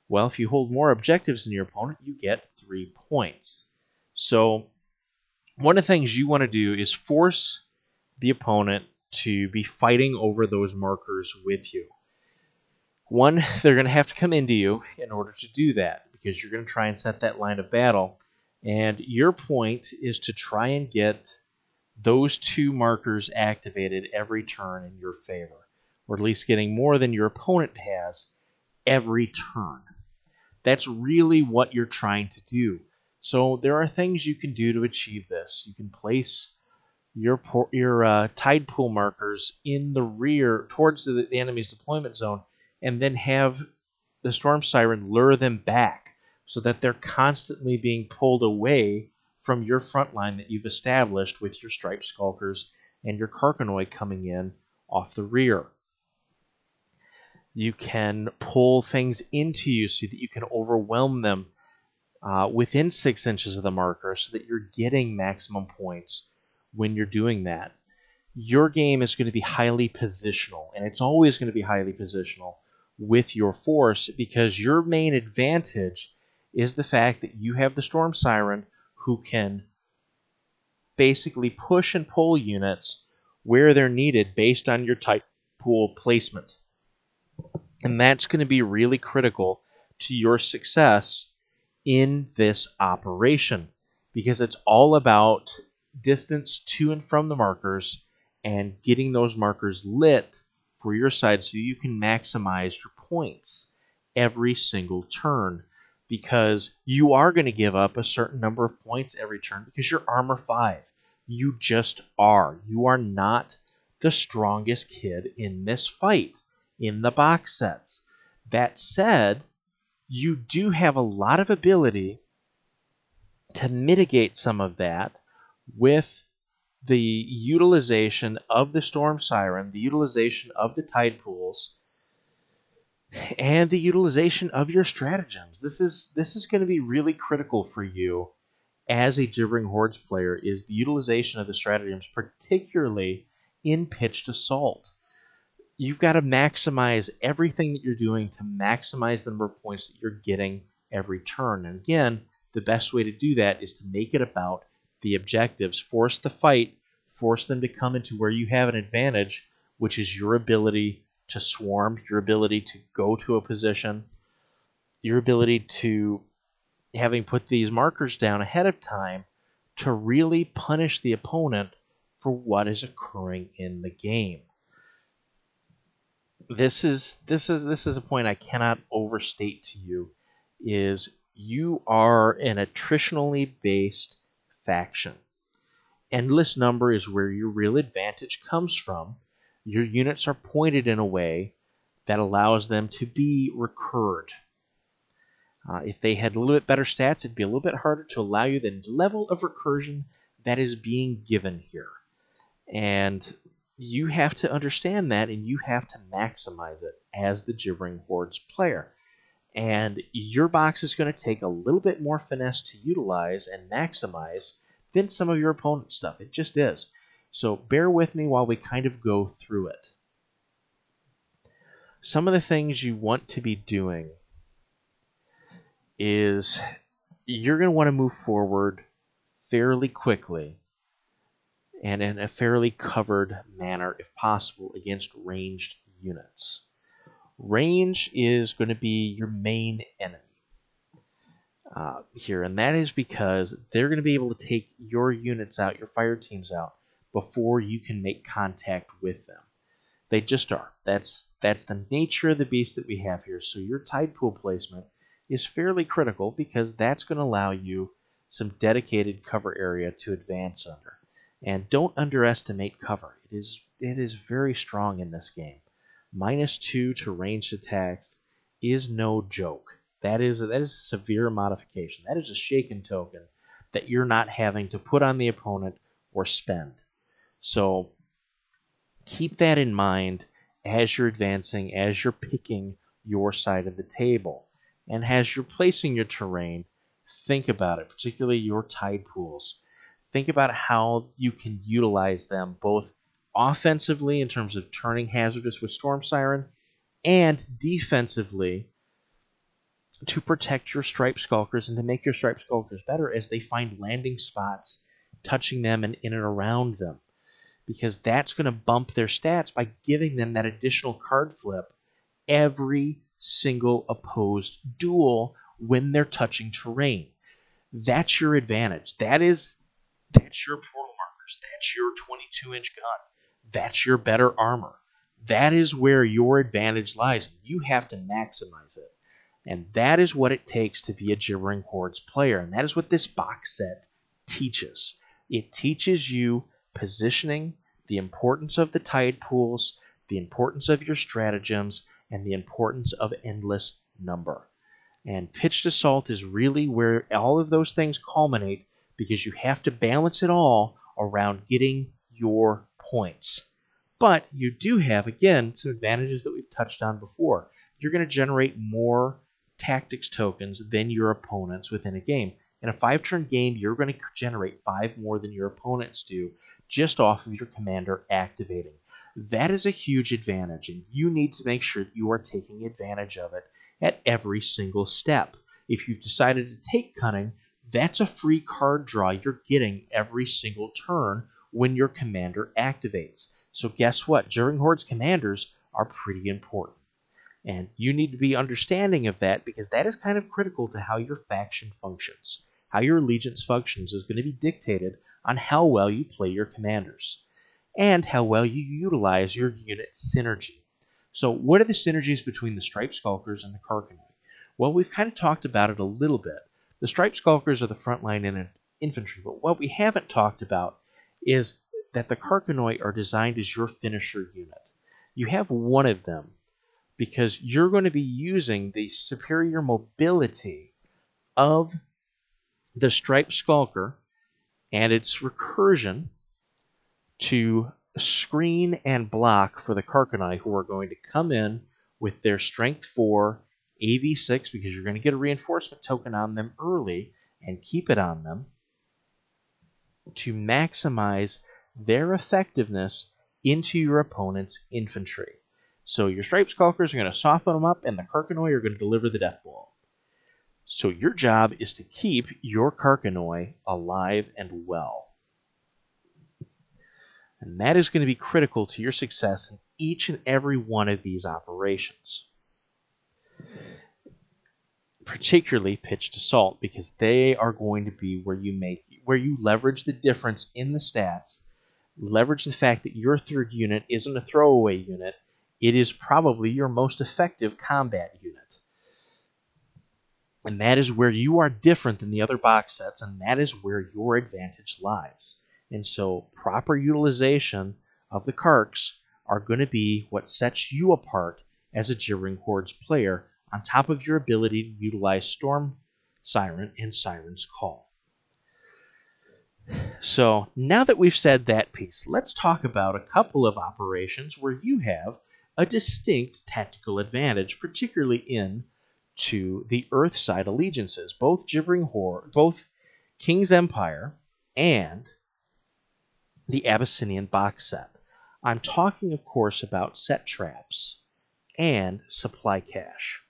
Well, if you hold more objectives than your opponent, you get three points. So, one of the things you want to do is force the opponent to be fighting over those markers with you. One, they're going to have to come into you in order to do that because you're going to try and set that line of battle. And your point is to try and get those two markers activated every turn in your favor, or at least getting more than your opponent has every turn. That's really what you're trying to do. So there are things you can do to achieve this. You can place your your uh, tide pool markers in the rear towards the, the enemy's deployment zone, and then have the storm siren lure them back so that they're constantly being pulled away from your front line that you've established with your striped skulkers and your Carcanoi coming in off the rear. You can pull things into you so that you can overwhelm them uh, within six inches of the marker so that you're getting maximum points when you're doing that. Your game is going to be highly positional, and it's always going to be highly positional with your force because your main advantage is the fact that you have the Storm Siren who can basically push and pull units where they're needed based on your tide pool placement. And that's going to be really critical to your success in this operation because it's all about distance to and from the markers and getting those markers lit for your side so you can maximize your points every single turn because you are going to give up a certain number of points every turn because you're armor 5. You just are. You are not the strongest kid in this fight in the box sets. That said, you do have a lot of ability to mitigate some of that with the utilization of the storm siren, the utilization of the tide pools, and the utilization of your stratagems. This is this is going to be really critical for you as a Gibbering Hordes player is the utilization of the stratagems, particularly in pitched assault. You've got to maximize everything that you're doing to maximize the number of points that you're getting every turn. And again, the best way to do that is to make it about the objectives. Force the fight, force them to come into where you have an advantage, which is your ability to swarm, your ability to go to a position, your ability to, having put these markers down ahead of time, to really punish the opponent for what is occurring in the game. This is this is this is a point I cannot overstate to you is you are an attritionally based faction. Endless number is where your real advantage comes from your units are pointed in a way that allows them to be recurred. Uh, if they had a little bit better stats, it'd be a little bit harder to allow you the level of recursion that is being given here. And you have to understand that and you have to maximize it as the Gibbering Hordes player. And your box is going to take a little bit more finesse to utilize and maximize than some of your opponent's stuff. It just is. So bear with me while we kind of go through it. Some of the things you want to be doing is you're going to want to move forward fairly quickly and in a fairly covered manner, if possible, against ranged units. Range is going to be your main enemy. uh, here, and that is because they're going to be able to take your units out, your fire teams out, before you can make contact with them. They just are. That's that's the nature of the beast that we have here. So your tide pool placement is fairly critical because that's going to allow you some dedicated cover area to advance under. And don't underestimate cover. It is it is very strong in this game. Minus two to ranged attacks is no joke. That is that is a severe modification. That is a shaken token that you're not having to put on the opponent or spend. So keep that in mind as you're advancing, as you're picking your side of the table. And as you're placing your terrain, think about it, particularly your tide pools. Think about how you can utilize them both offensively in terms of turning hazardous with Storm Siren and defensively to protect your Stripe Skulkers and to make your Stripe Skulkers better as they find landing spots touching them and in and around them because that's going to bump their stats by giving them that additional card flip every single opposed duel when they're touching terrain. That's your advantage. That is that's your portal markers. That's your 22 inch gun. That's your better armor. That is where your advantage lies. You have to maximize it. And that is what it takes to be a Gibbering Hordes player. And that is what this box set teaches. It teaches you positioning, the importance of the tide pools, the importance of your stratagems, and the importance of endless number. And pitched assault is really where all of those things culminate because you have to balance it all around getting your points. But you do have, again, some advantages that we've touched on before. You're going to generate more tactics tokens than your opponents within a game. In a five turn game, you're going to generate five more than your opponents do just off of your commander activating. That is a huge advantage, and you need to make sure that you are taking advantage of it at every single step. If you've decided to take Cunning, that's a free card draw you're getting every single turn when your commander activates. So, guess what? Gibbering Horde's commanders are pretty important. And you need to be understanding of that because that is kind of critical to how your faction functions. How your allegiance functions is going to be dictated on how well you play your commanders and how well you utilize your unit synergy. So, what are the synergies between the Striped Skulkers and the Carcanoi? Well, we've kind of talked about it a little bit. The Striped Skulkers are the frontline in infantry, but what we haven't talked about is that the Carcanoi are designed as your finisher unit. You have one of them because you're going to be using the superior mobility of the striped skulker and its recursion to screen and block for the Carcanoi who are going to come in with their strength 4 AV6 because you're going to get a reinforcement token on them early and keep it on them to maximize their effectiveness into your opponent's infantry. So your Striped Skulkers are going to soften them up, and the Carcanoi are going to deliver the death blow. So your job is to keep your Carcanoi alive and well. And that is going to be critical to your success in each and every one of these operations. Particularly pitched assault, because they are going to be where you make where you leverage the difference in the stats, leverage the fact that your third unit isn't a throwaway unit, it is probably your most effective combat unit. And that is where you are different than the other box sets, and that is where your advantage lies. And so, proper utilization of the Karks are going to be what sets you apart as a Gibbering Hordes player, on top of your ability to utilize Storm Siren and Siren's Call. So, now that we've said that piece, let's talk about a couple of operations where you have a distinct tactical advantage, particularly in to the Earth side allegiances, both Gibbering Horde, both King's Empire and the Abyssinian box set. I'm talking, of course, about set traps and supply cache.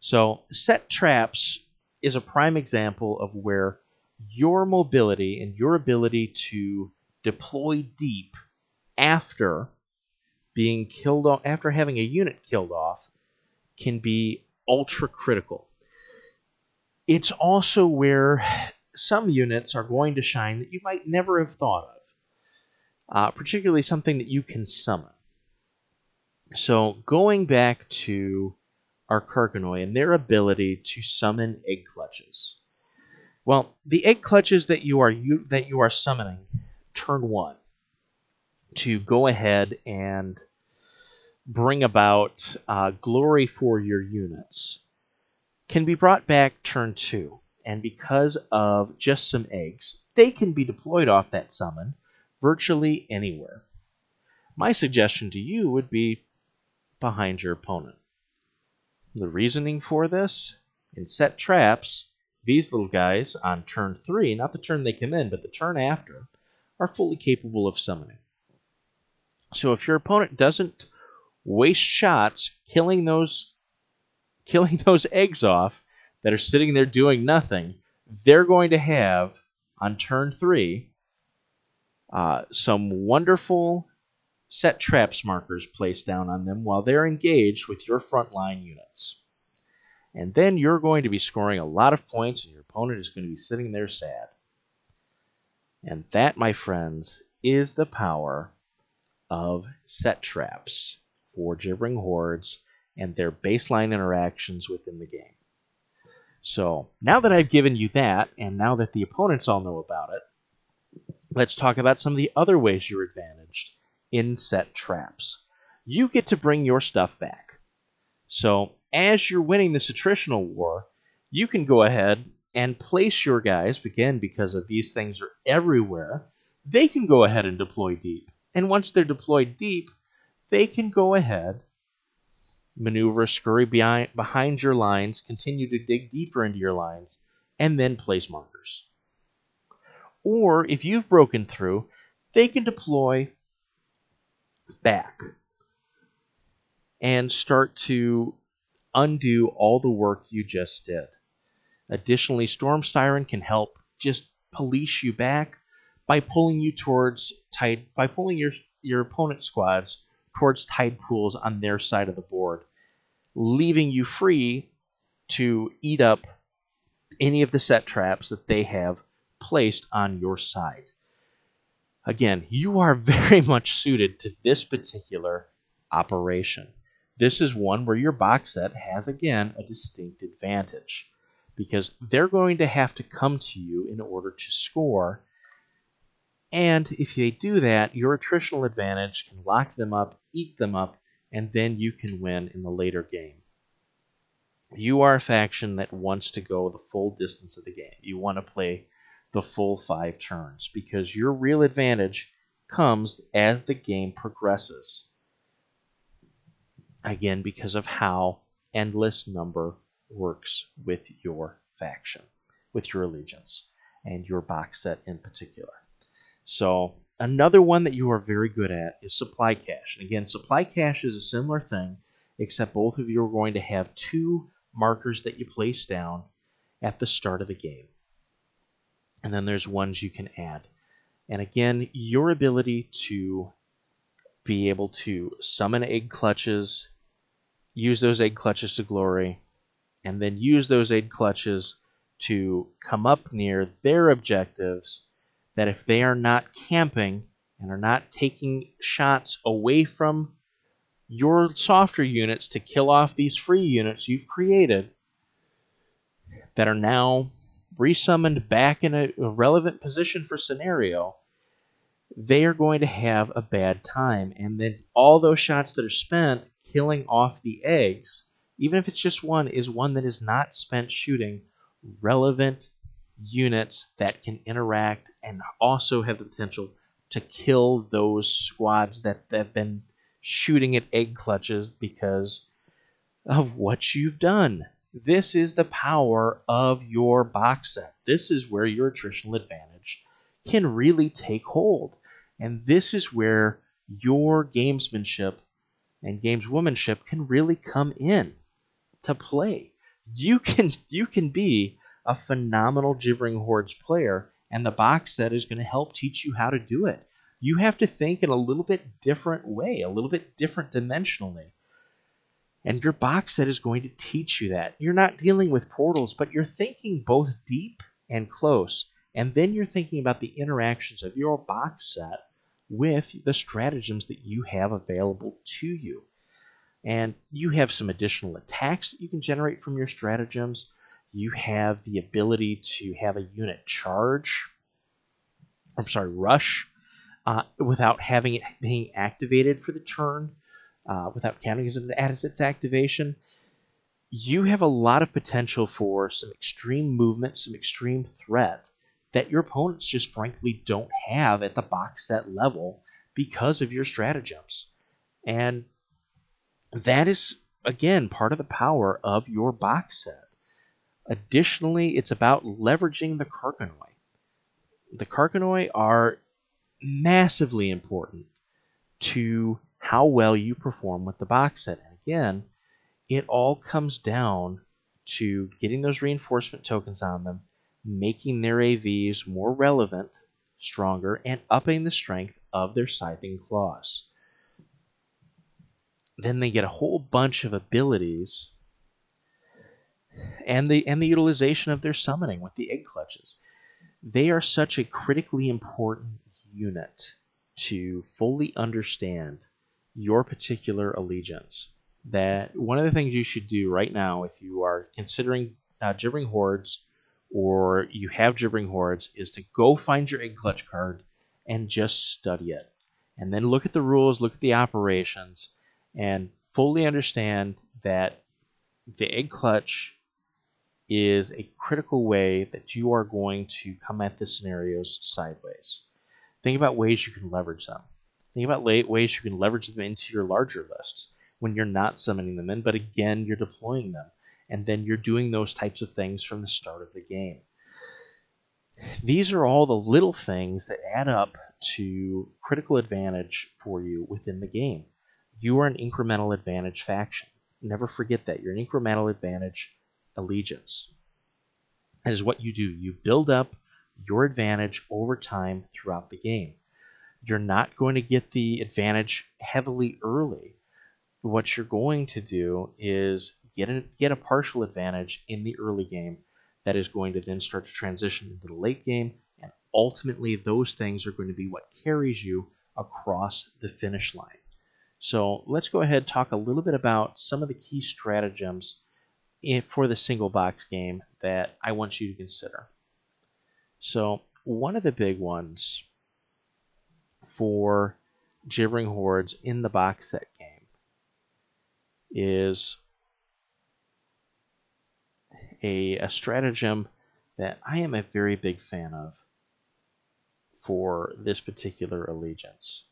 So, set traps is a prime example of where your mobility and your ability to deploy deep after being killed off after having a unit killed off can be ultra critical. it's also where some units are going to shine that you might never have thought of, uh, particularly something that you can summon. So, going back to our Carcanoi and their ability to summon egg clutches. Well, the egg clutches that you are you, that you are summoning turn one to go ahead and bring about uh, glory for your units can be brought back turn two, and because of just some eggs, they can be deployed off that summon virtually anywhere. My suggestion to you would be behind your opponent. The reasoning for this? In set traps, these little guys on turn 3, not the turn they come in, but the turn after, are fully capable of summoning. So if your opponent doesn't waste shots killing those killing those eggs off that are sitting there doing nothing, they're going to have on turn 3 uh, some wonderful set traps markers placed down on them while they're engaged with your frontline units. And then you're going to be scoring a lot of points, and your opponent is going to be sitting there sad. And that, my friends, is the power of set traps for gibbering hordes and their baseline interactions within the game. So, now that I've given you that, and now that the opponents all know about it, let's talk about some of the other ways you're advantaged in set traps. You get to bring your stuff back. So, as you're winning this attritional war, you can go ahead and place your guys, again, because of these things are everywhere, they can go ahead and deploy deep. And once they're deployed deep, they can go ahead, maneuver, scurry behind, behind your lines, continue to dig deeper into your lines, and then place markers. Or if you've broken through, they can deploy back and start to undo all the work you just did. Additionally, Storm Siren can help just police you back by pulling you towards tide by pulling your your opponent squads towards tide pools on their side of the board, leaving you free to eat up any of the set traps that they have placed on your side. Again, you are very much suited to this particular operation. This is one where your box set has, again, a distinct advantage because they're going to have to come to you in order to score. And if they do that, your attritional advantage can lock them up, eat them up, and then you can win in the later game. You are a faction that wants to go the full distance of the game. You want to play the full five turns because your real advantage comes as the game progresses. Again, because of how endless number works with your faction, with your allegiance, and your box set in particular. So, another one that you are very good at is supply cache. And again, supply cache is a similar thing, except both of you are going to have two markers that you place down at the start of the game. And then there's ones you can add. And again, your ability to be able to summon egg clutches, use those egg clutches to glory, and then use those egg clutches to come up near their objectives that if they are not camping and are not taking shots away from your softer units to kill off these free units you've created that are now resummoned back in a, a relevant position for scenario, they are going to have a bad time. And then all those shots that are spent killing off the eggs, even if it's just one, is one that is not spent shooting relevant units that can interact and also have the potential to kill those squads that have been shooting at egg clutches because of what you've done. This is the power of your box set. This is where your attritional advantage can really take hold. And this is where your gamesmanship and gameswomanship can really come in to play. You can you can be a phenomenal Gibbering Hordes player, and the box set is going to help teach you how to do it. You have to think in a little bit different way, a little bit different dimensionally. And your box set is going to teach you that. You're not dealing with portals, but you're thinking both deep and close. And then you're thinking about the interactions of your box set with the stratagems that you have available to you. And you have some additional attacks that you can generate from your stratagems. You have the ability to have a unit charge, I'm sorry, rush, uh, without having it being activated for the turn, uh, without counting as, as its activation. You have a lot of potential for some extreme movement, some extreme threat that your opponents just frankly don't have at the box set level because of your stratagems. And that is, again, part of the power of your box set. Additionally, it's about leveraging the Carcanoi. The Carcanoi are massively important to how well you perform with the box set. And again, it all comes down to getting those reinforcement tokens on them making their AVs more relevant, stronger, and upping the strength of their scything claws. Then they get a whole bunch of abilities and the and the utilization of their summoning with the egg clutches. They are such a critically important unit to fully understand your particular allegiance that one of the things you should do right now if you are considering uh, gibbering hordes or you have gibbering hordes is to go find your egg clutch card and just study it. And then look at the rules, look at the operations, and fully understand that the egg clutch is a critical way that you are going to come at the scenarios sideways. Think about ways you can leverage them. Think about ways you can leverage them into your larger lists when you're not summoning them in, but again, you're deploying them and then you're doing those types of things from the start of the game. These are all the little things that add up to critical advantage for you within the game. You are an incremental advantage faction. Never forget that. You're an incremental advantage allegiance. That is what you do. You build up your advantage over time throughout the game. You're not going to get the advantage heavily early. What you're going to do is get a, get a partial advantage in the early game that is going to then start to transition into the late game, and ultimately those things are going to be what carries you across the finish line. So let's go ahead and talk a little bit about some of the key stratagems for the single box game that I want you to consider. So one of the big ones for Gibbering Hordes in the box set game is a, a stratagem that I am a very big fan of for this particular allegiance.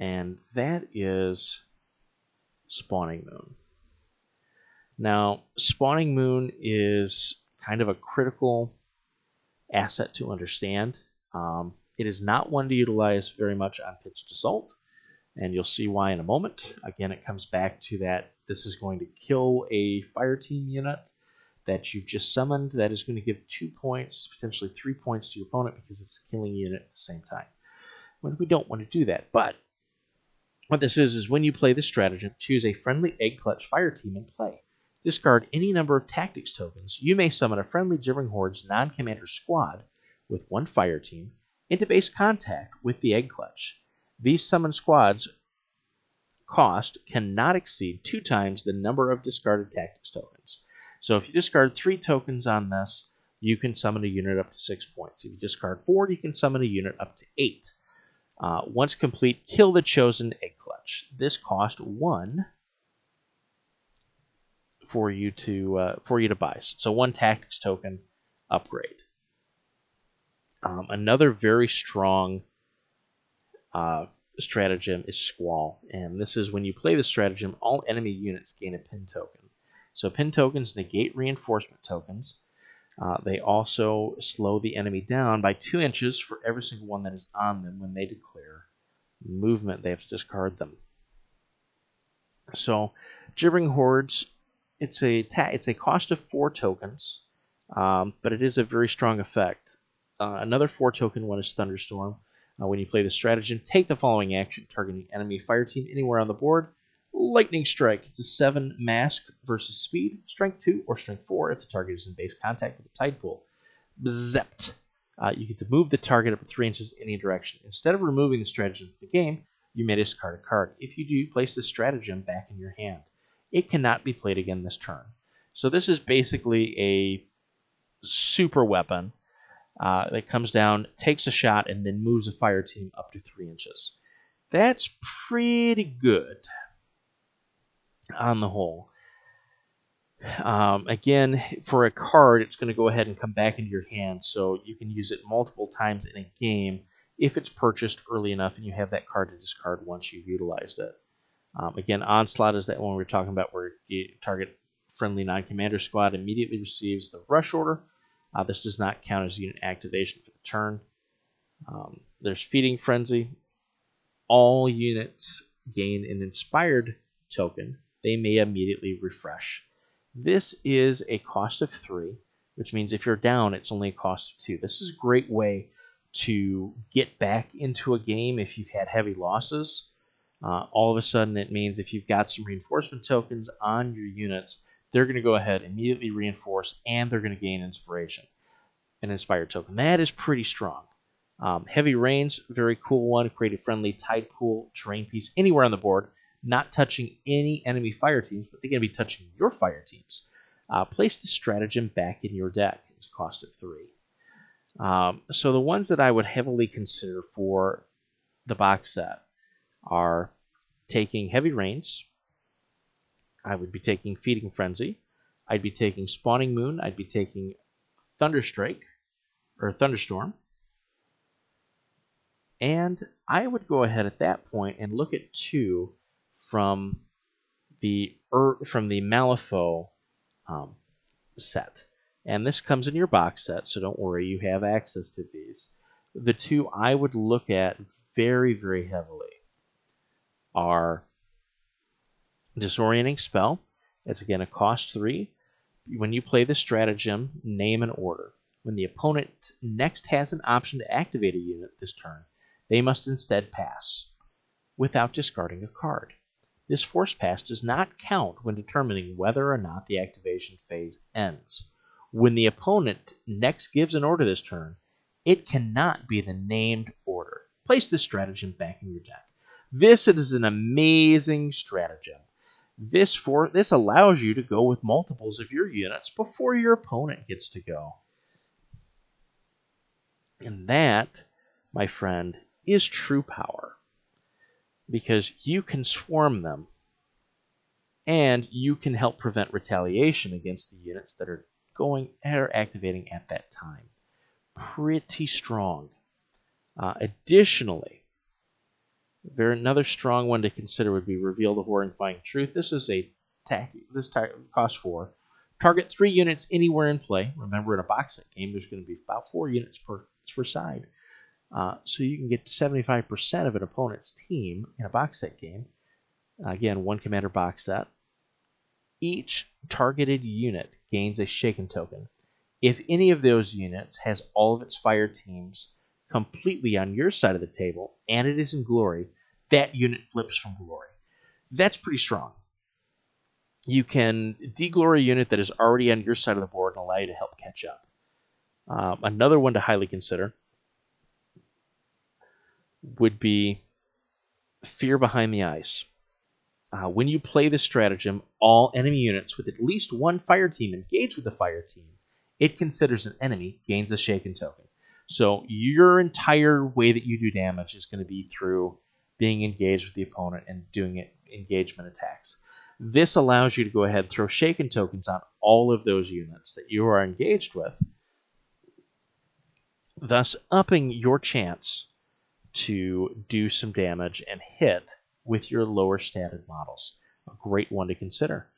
And that is Spawning Moon. Now, Spawning Moon is kind of a critical asset to understand. Um, it is not one to utilize very much on pitched assault, and you'll see why in a moment. Again, it comes back to that this is going to kill a fire team unit that you've just summoned that is going to give two points, potentially three points to your opponent because it's killing a unit at the same time. We don't want to do that. But what this is is when you play this stratagem, choose a friendly egg clutch fire team in play. Discard any number of tactics tokens. You may summon a friendly Gibbering Horde's non-commander squad with one fire team into base contact with the egg clutch. These summoned squads cost cannot exceed two times the number of discarded tactics tokens. So if you discard three tokens on this, you can summon a unit up to six points. If you discard four, you can summon a unit up to eight. Uh, once complete, kill the chosen egg clutch. This cost one for you to uh, for you to buy. So one tactics token upgrade. Um, another very strong uh, stratagem is Squall, and this is when you play the stratagem, all enemy units gain a pin token. So pin tokens negate reinforcement tokens. Uh, they also slow the enemy down by two inches for every single one that is on them when they declare movement. They have to discard them. So, gibbering hordes, it's a ta- it's a cost of four tokens, um, but it is a very strong effect. Uh, another four token one is thunderstorm. Uh, when you play the stratagem, take the following action: targeting enemy fire team anywhere on the board Lightning Strike. It's a 7 mask versus speed, strength 2 or strength 4 if the target is in base contact with the tide pool. Bzept. Uh, you get to move the target up 3 inches in any direction. Instead of removing the stratagem from the game, you may discard a card. If you do, place the stratagem back in your hand. It cannot be played again this turn. So this is basically a super weapon uh, that comes down, takes a shot, and then moves a fire team up to 3 inches. That's pretty good on the whole. Um, again, for a card, it's going to go ahead and come back into your hand, so you can use it multiple times in a game if it's purchased early enough and you have that card to discard once you've utilized it. Um, again, Onslaught is that one we are talking about where you target friendly non-commander squad immediately receives the rush order. Uh, this does not count as unit activation for the turn. Um, there's Feeding Frenzy. All units gain an inspired token. They may immediately refresh. This is a cost of 3, which means if you're down, it's only a cost of 2. This is a great way to get back into a game if you've had heavy losses. Uh, all of a sudden, it means if you've got some reinforcement tokens on your units, they're going to go ahead immediately reinforce and they're going to gain inspiration, an inspired token. That is pretty strong. Um, heavy rains, very cool one. Create a friendly tide pool terrain piece anywhere on the board not touching any enemy fire teams, but they're going to be touching your fire teams. Uh, place the stratagem back in your deck. It's a cost of three. Um, so the ones that I would heavily consider for the box set are taking Heavy Rains. I would be taking Feeding Frenzy. I'd be taking Spawning Moon. I'd be taking Thunderstrike or Thunderstorm. And I would go ahead at that point and look at two from the er, from the Malifaux um, set. And this comes in your box set, so don't worry, you have access to these. The two I would look at very, very heavily are Disorienting Spell. It's again a cost 3. When you play the stratagem, name an order. When the opponent next has an option to activate a unit this turn, they must instead pass without discarding a card. This force pass does not count when determining whether or not the activation phase ends. When the opponent next gives an order this turn, it cannot be the named order. Place this stratagem back in your deck. This is an amazing stratagem. This for this allows you to go with multiples of your units before your opponent gets to go. And that, my friend, is true power because you can swarm them and you can help prevent retaliation against the units that are going are activating at that time. Pretty strong. Uh, additionally, there another strong one to consider would be reveal the horrifying truth. This is a tactic. This costs four. Target three units anywhere in play. Remember, in a box set game, there's going to be about four units per per side. Uh, so you can get 75% of an opponent's team in a box set game. Again, one commander box set. Each targeted unit gains a shaken token. If any of those units has all of its fire teams completely on your side of the table and it is in glory, that unit flips from glory. That's pretty strong. You can deglory a unit that is already on your side of the board and allow you to help catch up. Um, another one to highly consider would be Fear Behind the Ice. Uh, when you play this stratagem, all enemy units with at least one fire team engaged with the fire team, it considers an enemy gains a shaken token. So your entire way that you do damage is going to be through being engaged with the opponent and doing it engagement attacks. This allows you to go ahead and throw shaken tokens on all of those units that you are engaged with, thus upping your chance to do some damage and hit with your lower statted models. A great one to consider.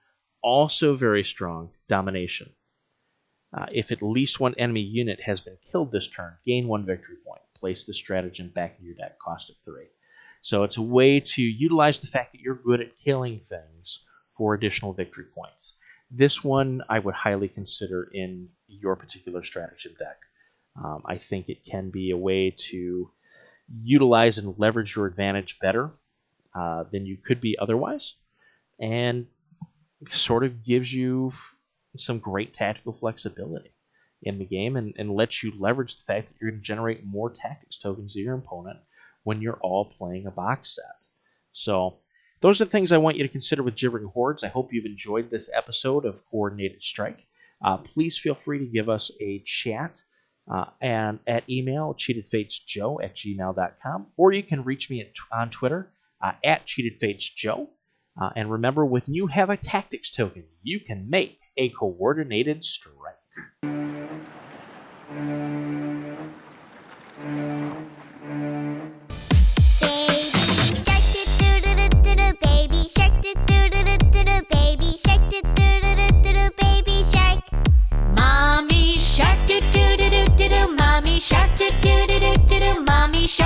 Also very strong, Domination. Uh, if at least one enemy unit has been killed this turn, gain one victory point. Place the stratagem back in your deck, cost of three. So it's a way to utilize the fact that you're good at killing things for additional victory points. This one I would highly consider in your particular stratagem deck. Um, I think it can be a way to utilize and leverage your advantage better uh, than you could be otherwise. and sort of gives you some great tactical flexibility in the game and, and lets you leverage the fact that you're going to generate more tactics tokens to your opponent when you're all playing a box set. So, those are the things I want you to consider with Gibbering Hordes. I hope you've enjoyed this episode of Coordinated Strike. Uh, please feel free to give us a chat uh, and at email cheatedfatesjoe at gmail.com, or you can reach me at, on Twitter uh, at cheatedfatesjoe. Uh, and remember, with new havoc tactics token, you can make a coordinated strike. Mommy shark, do do do do do do. Mommy shark, do do do do do. Mommy shark.